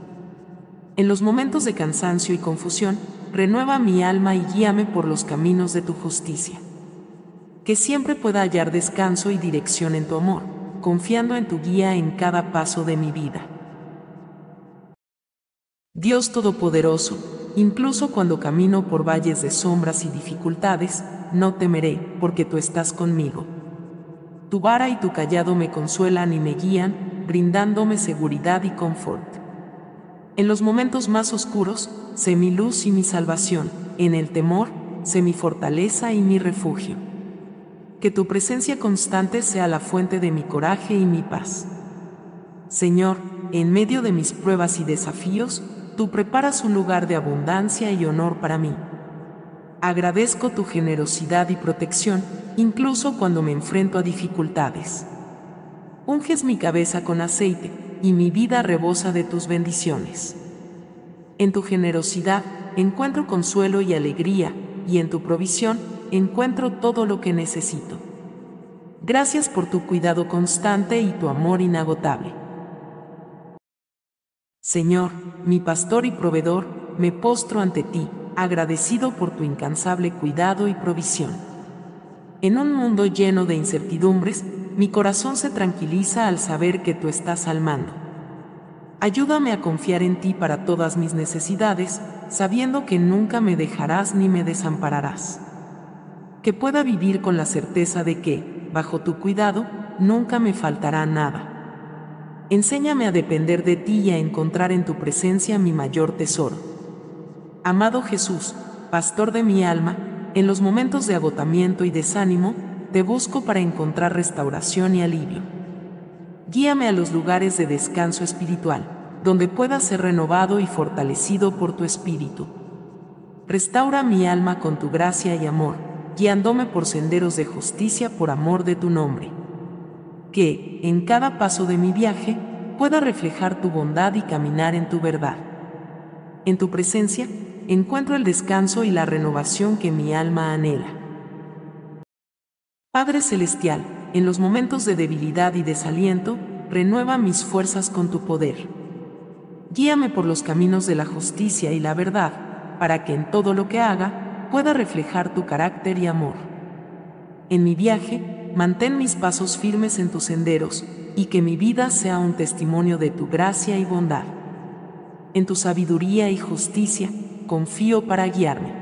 En los momentos de cansancio y confusión, renueva mi alma y guíame por los caminos de tu justicia. Que siempre pueda hallar descanso y dirección en tu amor, confiando en tu guía en cada paso de mi vida. Dios Todopoderoso, incluso cuando camino por valles de sombras y dificultades, no temeré, porque tú estás conmigo. Tu vara y tu callado me consuelan y me guían, brindándome seguridad y confort. En los momentos más oscuros, sé mi luz y mi salvación, en el temor, sé mi fortaleza y mi refugio. Que tu presencia constante sea la fuente de mi coraje y mi paz. Señor, en medio de mis pruebas y desafíos, tú preparas un lugar de abundancia y honor para mí. Agradezco tu generosidad y protección, incluso cuando me enfrento a dificultades. Unges mi cabeza con aceite, y mi vida rebosa de tus bendiciones. En tu generosidad encuentro consuelo y alegría, y en tu provisión encuentro todo lo que necesito. Gracias por tu cuidado constante y tu amor inagotable. Señor, mi pastor y proveedor, me postro ante ti, agradecido por tu incansable cuidado y provisión. En un mundo lleno de incertidumbres, mi corazón se tranquiliza al saber que tú estás al mando. Ayúdame a confiar en ti para todas mis necesidades, sabiendo que nunca me dejarás ni me desampararás. Que pueda vivir con la certeza de que, bajo tu cuidado, nunca me faltará nada. Enséñame a depender de ti y a encontrar en tu presencia mi mayor tesoro. Amado Jesús, pastor de mi alma, en los momentos de agotamiento y desánimo, te busco para encontrar restauración y alivio. Guíame a los lugares de descanso espiritual, donde pueda ser renovado y fortalecido por tu espíritu. Restaura mi alma con tu gracia y amor, guiándome por senderos de justicia por amor de tu nombre. Que, en cada paso de mi viaje, pueda reflejar tu bondad y caminar en tu verdad. En tu presencia, encuentro el descanso y la renovación que mi alma anhela. Padre Celestial, en los momentos de debilidad y desaliento, renueva mis fuerzas con tu poder. Guíame por los caminos de la justicia y la verdad, para que en todo lo que haga pueda reflejar tu carácter y amor. En mi viaje, mantén mis pasos firmes en tus senderos, y que mi vida sea un testimonio de tu gracia y bondad. En tu sabiduría y justicia, confío para guiarme.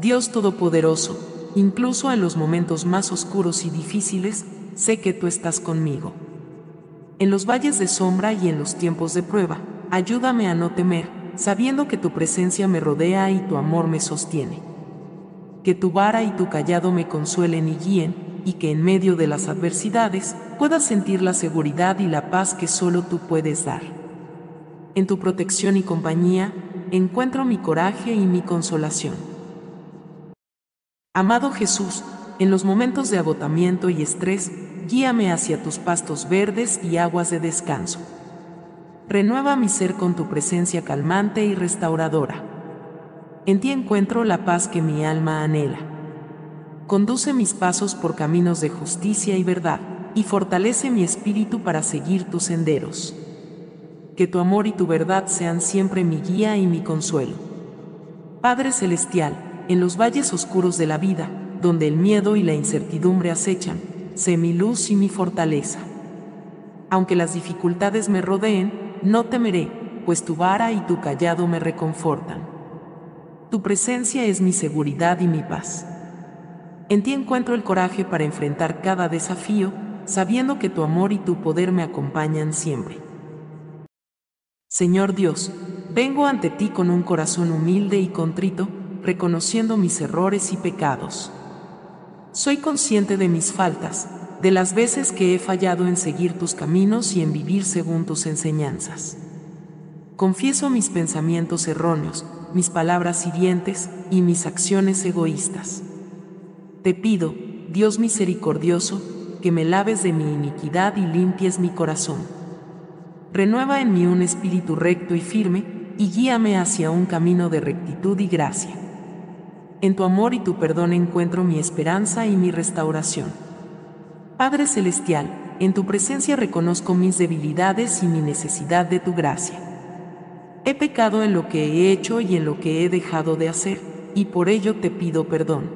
Dios Todopoderoso, Incluso en los momentos más oscuros y difíciles, sé que tú estás conmigo. En los valles de sombra y en los tiempos de prueba, ayúdame a no temer, sabiendo que tu presencia me rodea y tu amor me sostiene. Que tu vara y tu callado me consuelen y guíen, y que en medio de las adversidades pueda sentir la seguridad y la paz que solo tú puedes dar. En tu protección y compañía, encuentro mi coraje y mi consolación. Amado Jesús, en los momentos de agotamiento y estrés, guíame hacia tus pastos verdes y aguas de descanso. Renueva mi ser con tu presencia calmante y restauradora. En ti encuentro la paz que mi alma anhela. Conduce mis pasos por caminos de justicia y verdad, y fortalece mi espíritu para seguir tus senderos. Que tu amor y tu verdad sean siempre mi guía y mi consuelo. Padre Celestial, en los valles oscuros de la vida, donde el miedo y la incertidumbre acechan, sé mi luz y mi fortaleza. Aunque las dificultades me rodeen, no temeré, pues tu vara y tu callado me reconfortan. Tu presencia es mi seguridad y mi paz. En ti encuentro el coraje para enfrentar cada desafío, sabiendo que tu amor y tu poder me acompañan siempre. Señor Dios, vengo ante ti con un corazón humilde y contrito, reconociendo mis errores y pecados. Soy consciente de mis faltas, de las veces que he fallado en seguir tus caminos y en vivir según tus enseñanzas. Confieso mis pensamientos erróneos, mis palabras hirientes y mis acciones egoístas. Te pido, Dios misericordioso, que me laves de mi iniquidad y limpies mi corazón. Renueva en mí un espíritu recto y firme, y guíame hacia un camino de rectitud y gracia. En tu amor y tu perdón encuentro mi esperanza y mi restauración. Padre Celestial, en tu presencia reconozco mis debilidades y mi necesidad de tu gracia. He pecado en lo que he hecho y en lo que he dejado de hacer, y por ello te pido perdón.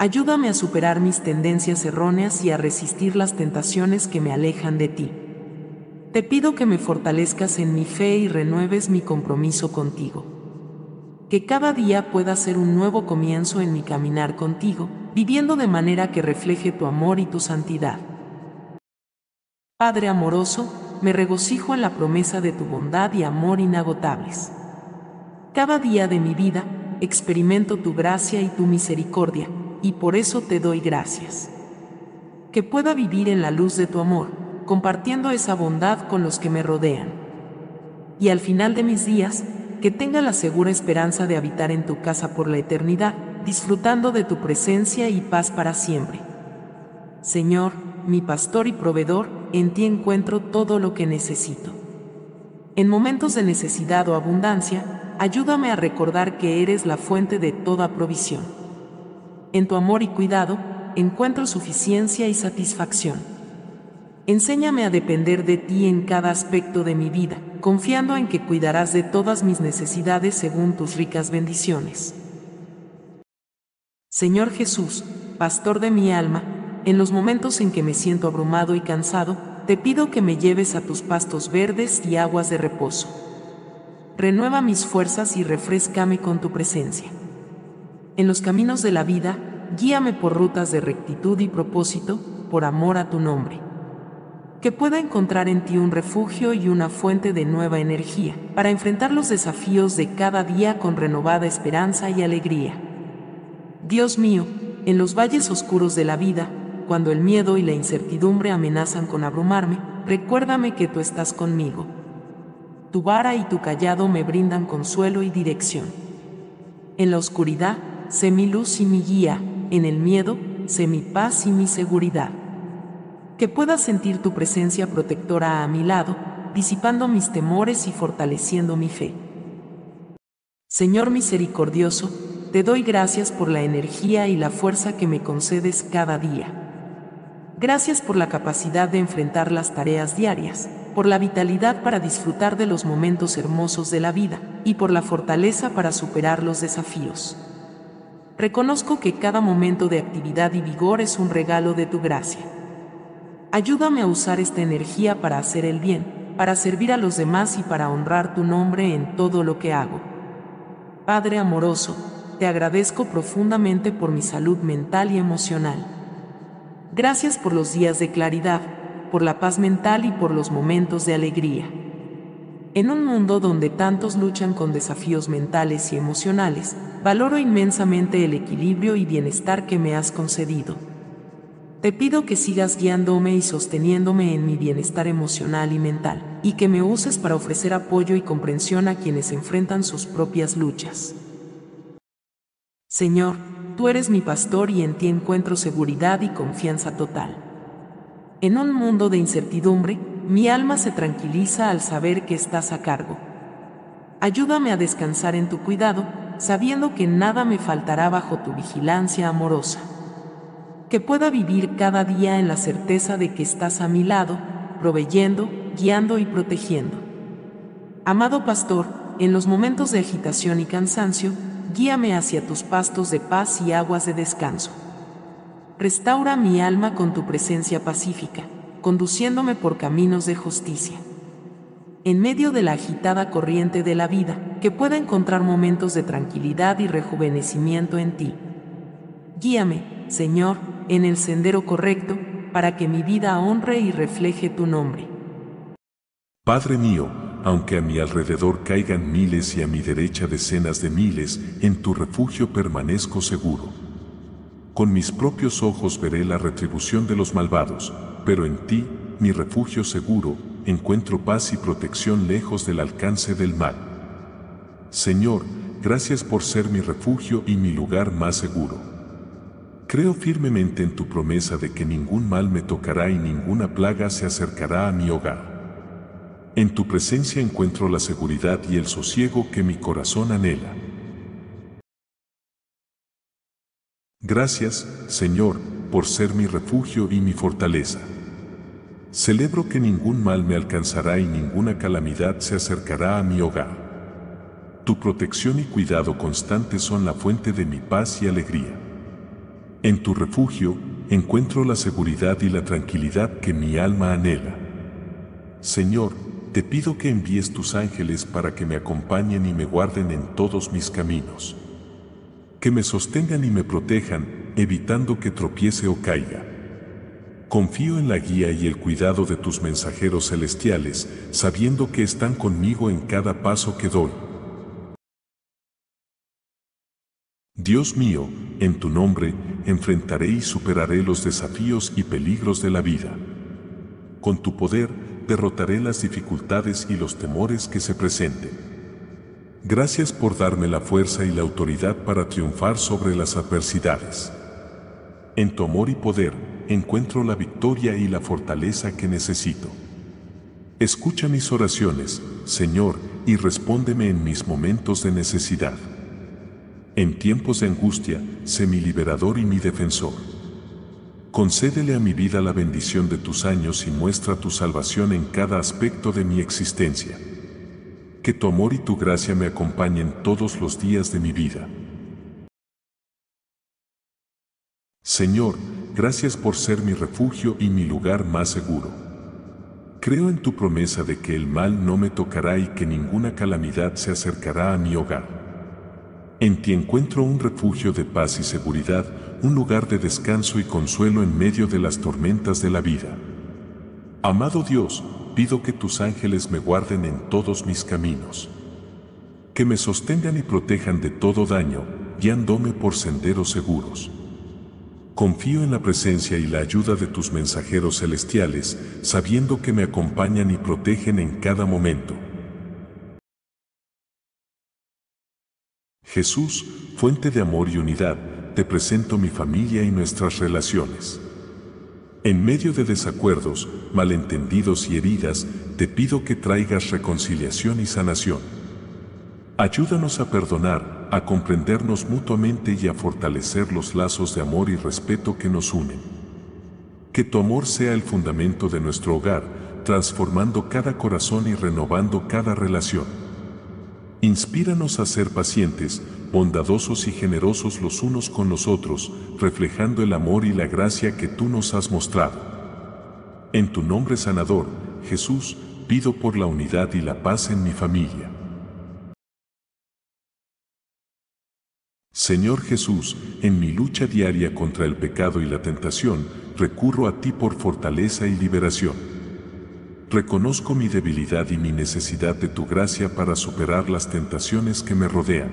Ayúdame a superar mis tendencias erróneas y a resistir las tentaciones que me alejan de ti. Te pido que me fortalezcas en mi fe y renueves mi compromiso contigo que cada día pueda ser un nuevo comienzo en mi caminar contigo, viviendo de manera que refleje tu amor y tu santidad. Padre amoroso, me regocijo en la promesa de tu bondad y amor inagotables. Cada día de mi vida experimento tu gracia y tu misericordia, y por eso te doy gracias. Que pueda vivir en la luz de tu amor, compartiendo esa bondad con los que me rodean. Y al final de mis días, que tenga la segura esperanza de habitar en tu casa por la eternidad, disfrutando de tu presencia y paz para siempre. Señor, mi pastor y proveedor, en ti encuentro todo lo que necesito. En momentos de necesidad o abundancia, ayúdame a recordar que eres la fuente de toda provisión. En tu amor y cuidado, encuentro suficiencia y satisfacción. Enséñame a depender de ti en cada aspecto de mi vida, confiando en que cuidarás de todas mis necesidades según tus ricas bendiciones. Señor Jesús, pastor de mi alma, en los momentos en que me siento abrumado y cansado, te pido que me lleves a tus pastos verdes y aguas de reposo. Renueva mis fuerzas y refrescame con tu presencia. En los caminos de la vida, guíame por rutas de rectitud y propósito, por amor a tu nombre que pueda encontrar en ti un refugio y una fuente de nueva energía, para enfrentar los desafíos de cada día con renovada esperanza y alegría. Dios mío, en los valles oscuros de la vida, cuando el miedo y la incertidumbre amenazan con abrumarme, recuérdame que tú estás conmigo. Tu vara y tu callado me brindan consuelo y dirección. En la oscuridad, sé mi luz y mi guía, en el miedo, sé mi paz y mi seguridad que pueda sentir tu presencia protectora a mi lado, disipando mis temores y fortaleciendo mi fe. Señor misericordioso, te doy gracias por la energía y la fuerza que me concedes cada día. Gracias por la capacidad de enfrentar las tareas diarias, por la vitalidad para disfrutar de los momentos hermosos de la vida y por la fortaleza para superar los desafíos. Reconozco que cada momento de actividad y vigor es un regalo de tu gracia. Ayúdame a usar esta energía para hacer el bien, para servir a los demás y para honrar tu nombre en todo lo que hago. Padre amoroso, te agradezco profundamente por mi salud mental y emocional. Gracias por los días de claridad, por la paz mental y por los momentos de alegría. En un mundo donde tantos luchan con desafíos mentales y emocionales, valoro inmensamente el equilibrio y bienestar que me has concedido. Te pido que sigas guiándome y sosteniéndome en mi bienestar emocional y mental, y que me uses para ofrecer apoyo y comprensión a quienes enfrentan sus propias luchas. Señor, tú eres mi pastor y en ti encuentro seguridad y confianza total. En un mundo de incertidumbre, mi alma se tranquiliza al saber que estás a cargo. Ayúdame a descansar en tu cuidado, sabiendo que nada me faltará bajo tu vigilancia amorosa que pueda vivir cada día en la certeza de que estás a mi lado, proveyendo, guiando y protegiendo. Amado pastor, en los momentos de agitación y cansancio, guíame hacia tus pastos de paz y aguas de descanso. Restaura mi alma con tu presencia pacífica, conduciéndome por caminos de justicia. En medio de la agitada corriente de la vida, que pueda encontrar momentos de tranquilidad y rejuvenecimiento en ti. Guíame, Señor, en el sendero correcto, para que mi vida honre y refleje tu nombre. Padre mío, aunque a mi alrededor caigan miles y a mi derecha decenas de miles, en tu refugio permanezco seguro. Con mis propios ojos veré la retribución de los malvados, pero en ti, mi refugio seguro, encuentro paz y protección lejos del alcance del mal. Señor, gracias por ser mi refugio y mi lugar más seguro. Creo firmemente en tu promesa de que ningún mal me tocará y ninguna plaga se acercará a mi hogar. En tu presencia encuentro la seguridad y el sosiego que mi corazón anhela. Gracias, Señor, por ser mi refugio y mi fortaleza. Celebro que ningún mal me alcanzará y ninguna calamidad se acercará a mi hogar. Tu protección y cuidado constante son la fuente de mi paz y alegría. En tu refugio encuentro la seguridad y la tranquilidad que mi alma anhela. Señor, te pido que envíes tus ángeles para que me acompañen y me guarden en todos mis caminos. Que me sostengan y me protejan, evitando que tropiece o caiga. Confío en la guía y el cuidado de tus mensajeros celestiales, sabiendo que están conmigo en cada paso que doy. Dios mío, en tu nombre, enfrentaré y superaré los desafíos y peligros de la vida. Con tu poder, derrotaré las dificultades y los temores que se presenten. Gracias por darme la fuerza y la autoridad para triunfar sobre las adversidades. En tu amor y poder, encuentro la victoria y la fortaleza que necesito. Escucha mis oraciones, Señor, y respóndeme en mis momentos de necesidad. En tiempos de angustia, sé mi liberador y mi defensor. Concédele a mi vida la bendición de tus años y muestra tu salvación en cada aspecto de mi existencia. Que tu amor y tu gracia me acompañen todos los días de mi vida. Señor, gracias por ser mi refugio y mi lugar más seguro. Creo en tu promesa de que el mal no me tocará y que ninguna calamidad se acercará a mi hogar. En ti encuentro un refugio de paz y seguridad, un lugar de descanso y consuelo en medio de las tormentas de la vida. Amado Dios, pido que tus ángeles me guarden en todos mis caminos. Que me sostengan y protejan de todo daño, guiándome por senderos seguros. Confío en la presencia y la ayuda de tus mensajeros celestiales, sabiendo que me acompañan y protegen en cada momento. Jesús, fuente de amor y unidad, te presento mi familia y nuestras relaciones. En medio de desacuerdos, malentendidos y heridas, te pido que traigas reconciliación y sanación. Ayúdanos a perdonar, a comprendernos mutuamente y a fortalecer los lazos de amor y respeto que nos unen. Que tu amor sea el fundamento de nuestro hogar, transformando cada corazón y renovando cada relación. Inspíranos a ser pacientes, bondadosos y generosos los unos con los otros, reflejando el amor y la gracia que tú nos has mostrado. En tu nombre sanador, Jesús, pido por la unidad y la paz en mi familia. Señor Jesús, en mi lucha diaria contra el pecado y la tentación, recurro a ti por fortaleza y liberación. Reconozco mi debilidad y mi necesidad de tu gracia para superar las tentaciones que me rodean.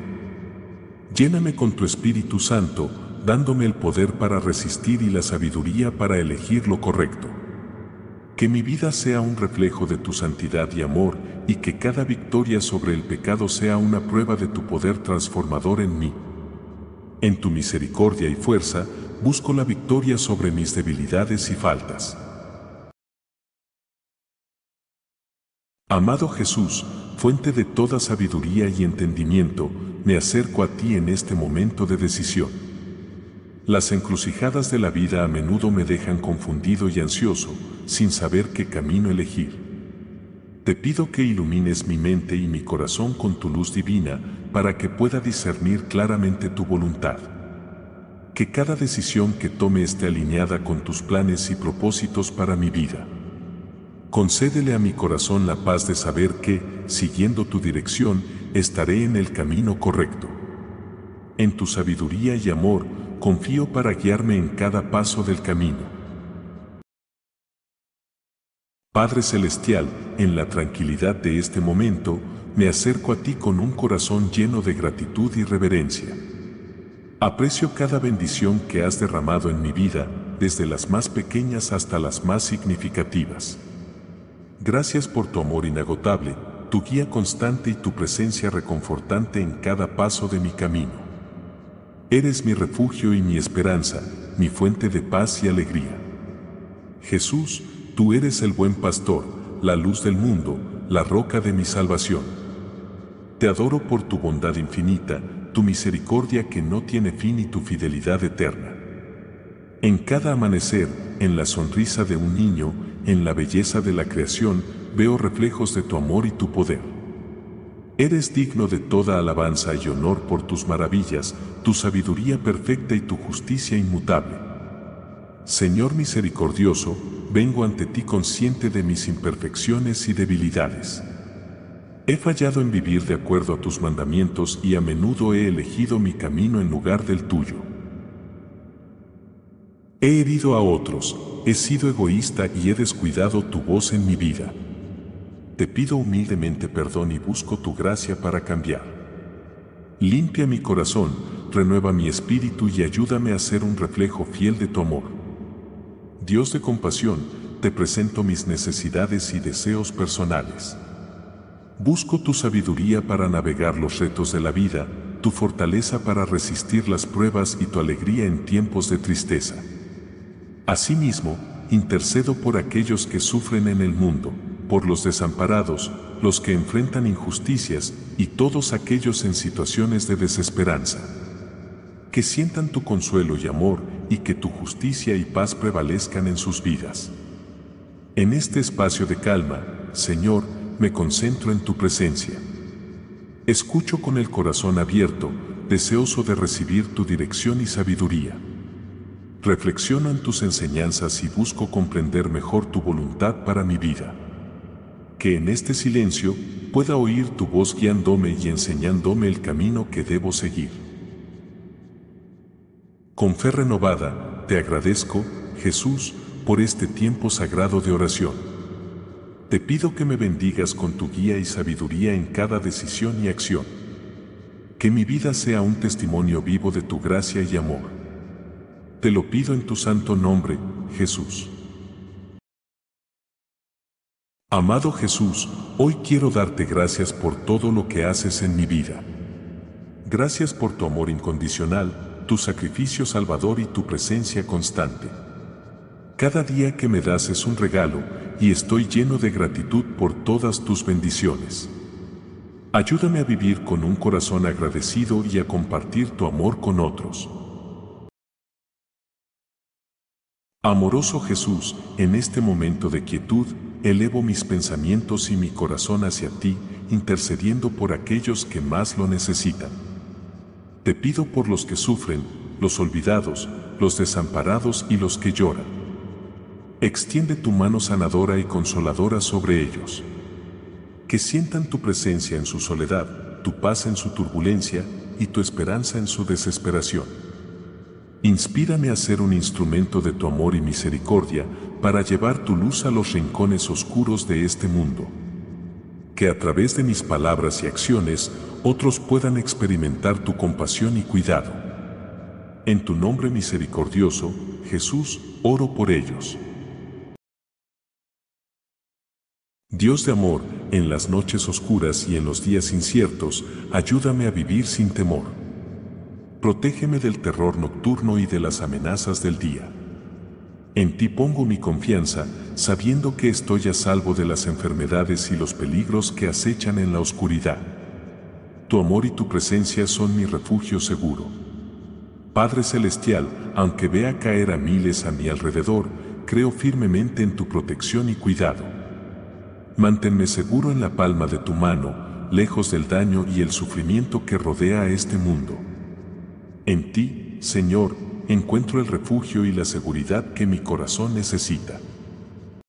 Lléname con tu Espíritu Santo, dándome el poder para resistir y la sabiduría para elegir lo correcto. Que mi vida sea un reflejo de tu santidad y amor y que cada victoria sobre el pecado sea una prueba de tu poder transformador en mí. En tu misericordia y fuerza, busco la victoria sobre mis debilidades y faltas. Amado Jesús, fuente de toda sabiduría y entendimiento, me acerco a ti en este momento de decisión. Las encrucijadas de la vida a menudo me dejan confundido y ansioso, sin saber qué camino elegir. Te pido que ilumines mi mente y mi corazón con tu luz divina para que pueda discernir claramente tu voluntad. Que cada decisión que tome esté alineada con tus planes y propósitos para mi vida. Concédele a mi corazón la paz de saber que, siguiendo tu dirección, estaré en el camino correcto. En tu sabiduría y amor, confío para guiarme en cada paso del camino. Padre Celestial, en la tranquilidad de este momento, me acerco a ti con un corazón lleno de gratitud y reverencia. Aprecio cada bendición que has derramado en mi vida, desde las más pequeñas hasta las más significativas. Gracias por tu amor inagotable, tu guía constante y tu presencia reconfortante en cada paso de mi camino. Eres mi refugio y mi esperanza, mi fuente de paz y alegría. Jesús, tú eres el buen pastor, la luz del mundo, la roca de mi salvación. Te adoro por tu bondad infinita, tu misericordia que no tiene fin y tu fidelidad eterna. En cada amanecer, en la sonrisa de un niño, en la belleza de la creación, veo reflejos de tu amor y tu poder. Eres digno de toda alabanza y honor por tus maravillas, tu sabiduría perfecta y tu justicia inmutable. Señor misericordioso, vengo ante ti consciente de mis imperfecciones y debilidades. He fallado en vivir de acuerdo a tus mandamientos y a menudo he elegido mi camino en lugar del tuyo. He herido a otros, he sido egoísta y he descuidado tu voz en mi vida. Te pido humildemente perdón y busco tu gracia para cambiar. Limpia mi corazón, renueva mi espíritu y ayúdame a ser un reflejo fiel de tu amor. Dios de compasión, te presento mis necesidades y deseos personales. Busco tu sabiduría para navegar los retos de la vida, tu fortaleza para resistir las pruebas y tu alegría en tiempos de tristeza. Asimismo, intercedo por aquellos que sufren en el mundo, por los desamparados, los que enfrentan injusticias y todos aquellos en situaciones de desesperanza. Que sientan tu consuelo y amor y que tu justicia y paz prevalezcan en sus vidas. En este espacio de calma, Señor, me concentro en tu presencia. Escucho con el corazón abierto, deseoso de recibir tu dirección y sabiduría. Reflexiono en tus enseñanzas y busco comprender mejor tu voluntad para mi vida. Que en este silencio pueda oír tu voz guiándome y enseñándome el camino que debo seguir. Con fe renovada, te agradezco, Jesús, por este tiempo sagrado de oración. Te pido que me bendigas con tu guía y sabiduría en cada decisión y acción. Que mi vida sea un testimonio vivo de tu gracia y amor. Te lo pido en tu santo nombre, Jesús. Amado Jesús, hoy quiero darte gracias por todo lo que haces en mi vida. Gracias por tu amor incondicional, tu sacrificio salvador y tu presencia constante. Cada día que me das es un regalo, y estoy lleno de gratitud por todas tus bendiciones. Ayúdame a vivir con un corazón agradecido y a compartir tu amor con otros. Amoroso Jesús, en este momento de quietud, elevo mis pensamientos y mi corazón hacia ti, intercediendo por aquellos que más lo necesitan. Te pido por los que sufren, los olvidados, los desamparados y los que lloran. Extiende tu mano sanadora y consoladora sobre ellos. Que sientan tu presencia en su soledad, tu paz en su turbulencia y tu esperanza en su desesperación. Inspírame a ser un instrumento de tu amor y misericordia para llevar tu luz a los rincones oscuros de este mundo. Que a través de mis palabras y acciones otros puedan experimentar tu compasión y cuidado. En tu nombre misericordioso, Jesús, oro por ellos. Dios de amor, en las noches oscuras y en los días inciertos, ayúdame a vivir sin temor. Protégeme del terror nocturno y de las amenazas del día. En ti pongo mi confianza, sabiendo que estoy a salvo de las enfermedades y los peligros que acechan en la oscuridad. Tu amor y tu presencia son mi refugio seguro. Padre Celestial, aunque vea caer a miles a mi alrededor, creo firmemente en tu protección y cuidado. Manténme seguro en la palma de tu mano, lejos del daño y el sufrimiento que rodea a este mundo. En ti, Señor, encuentro el refugio y la seguridad que mi corazón necesita.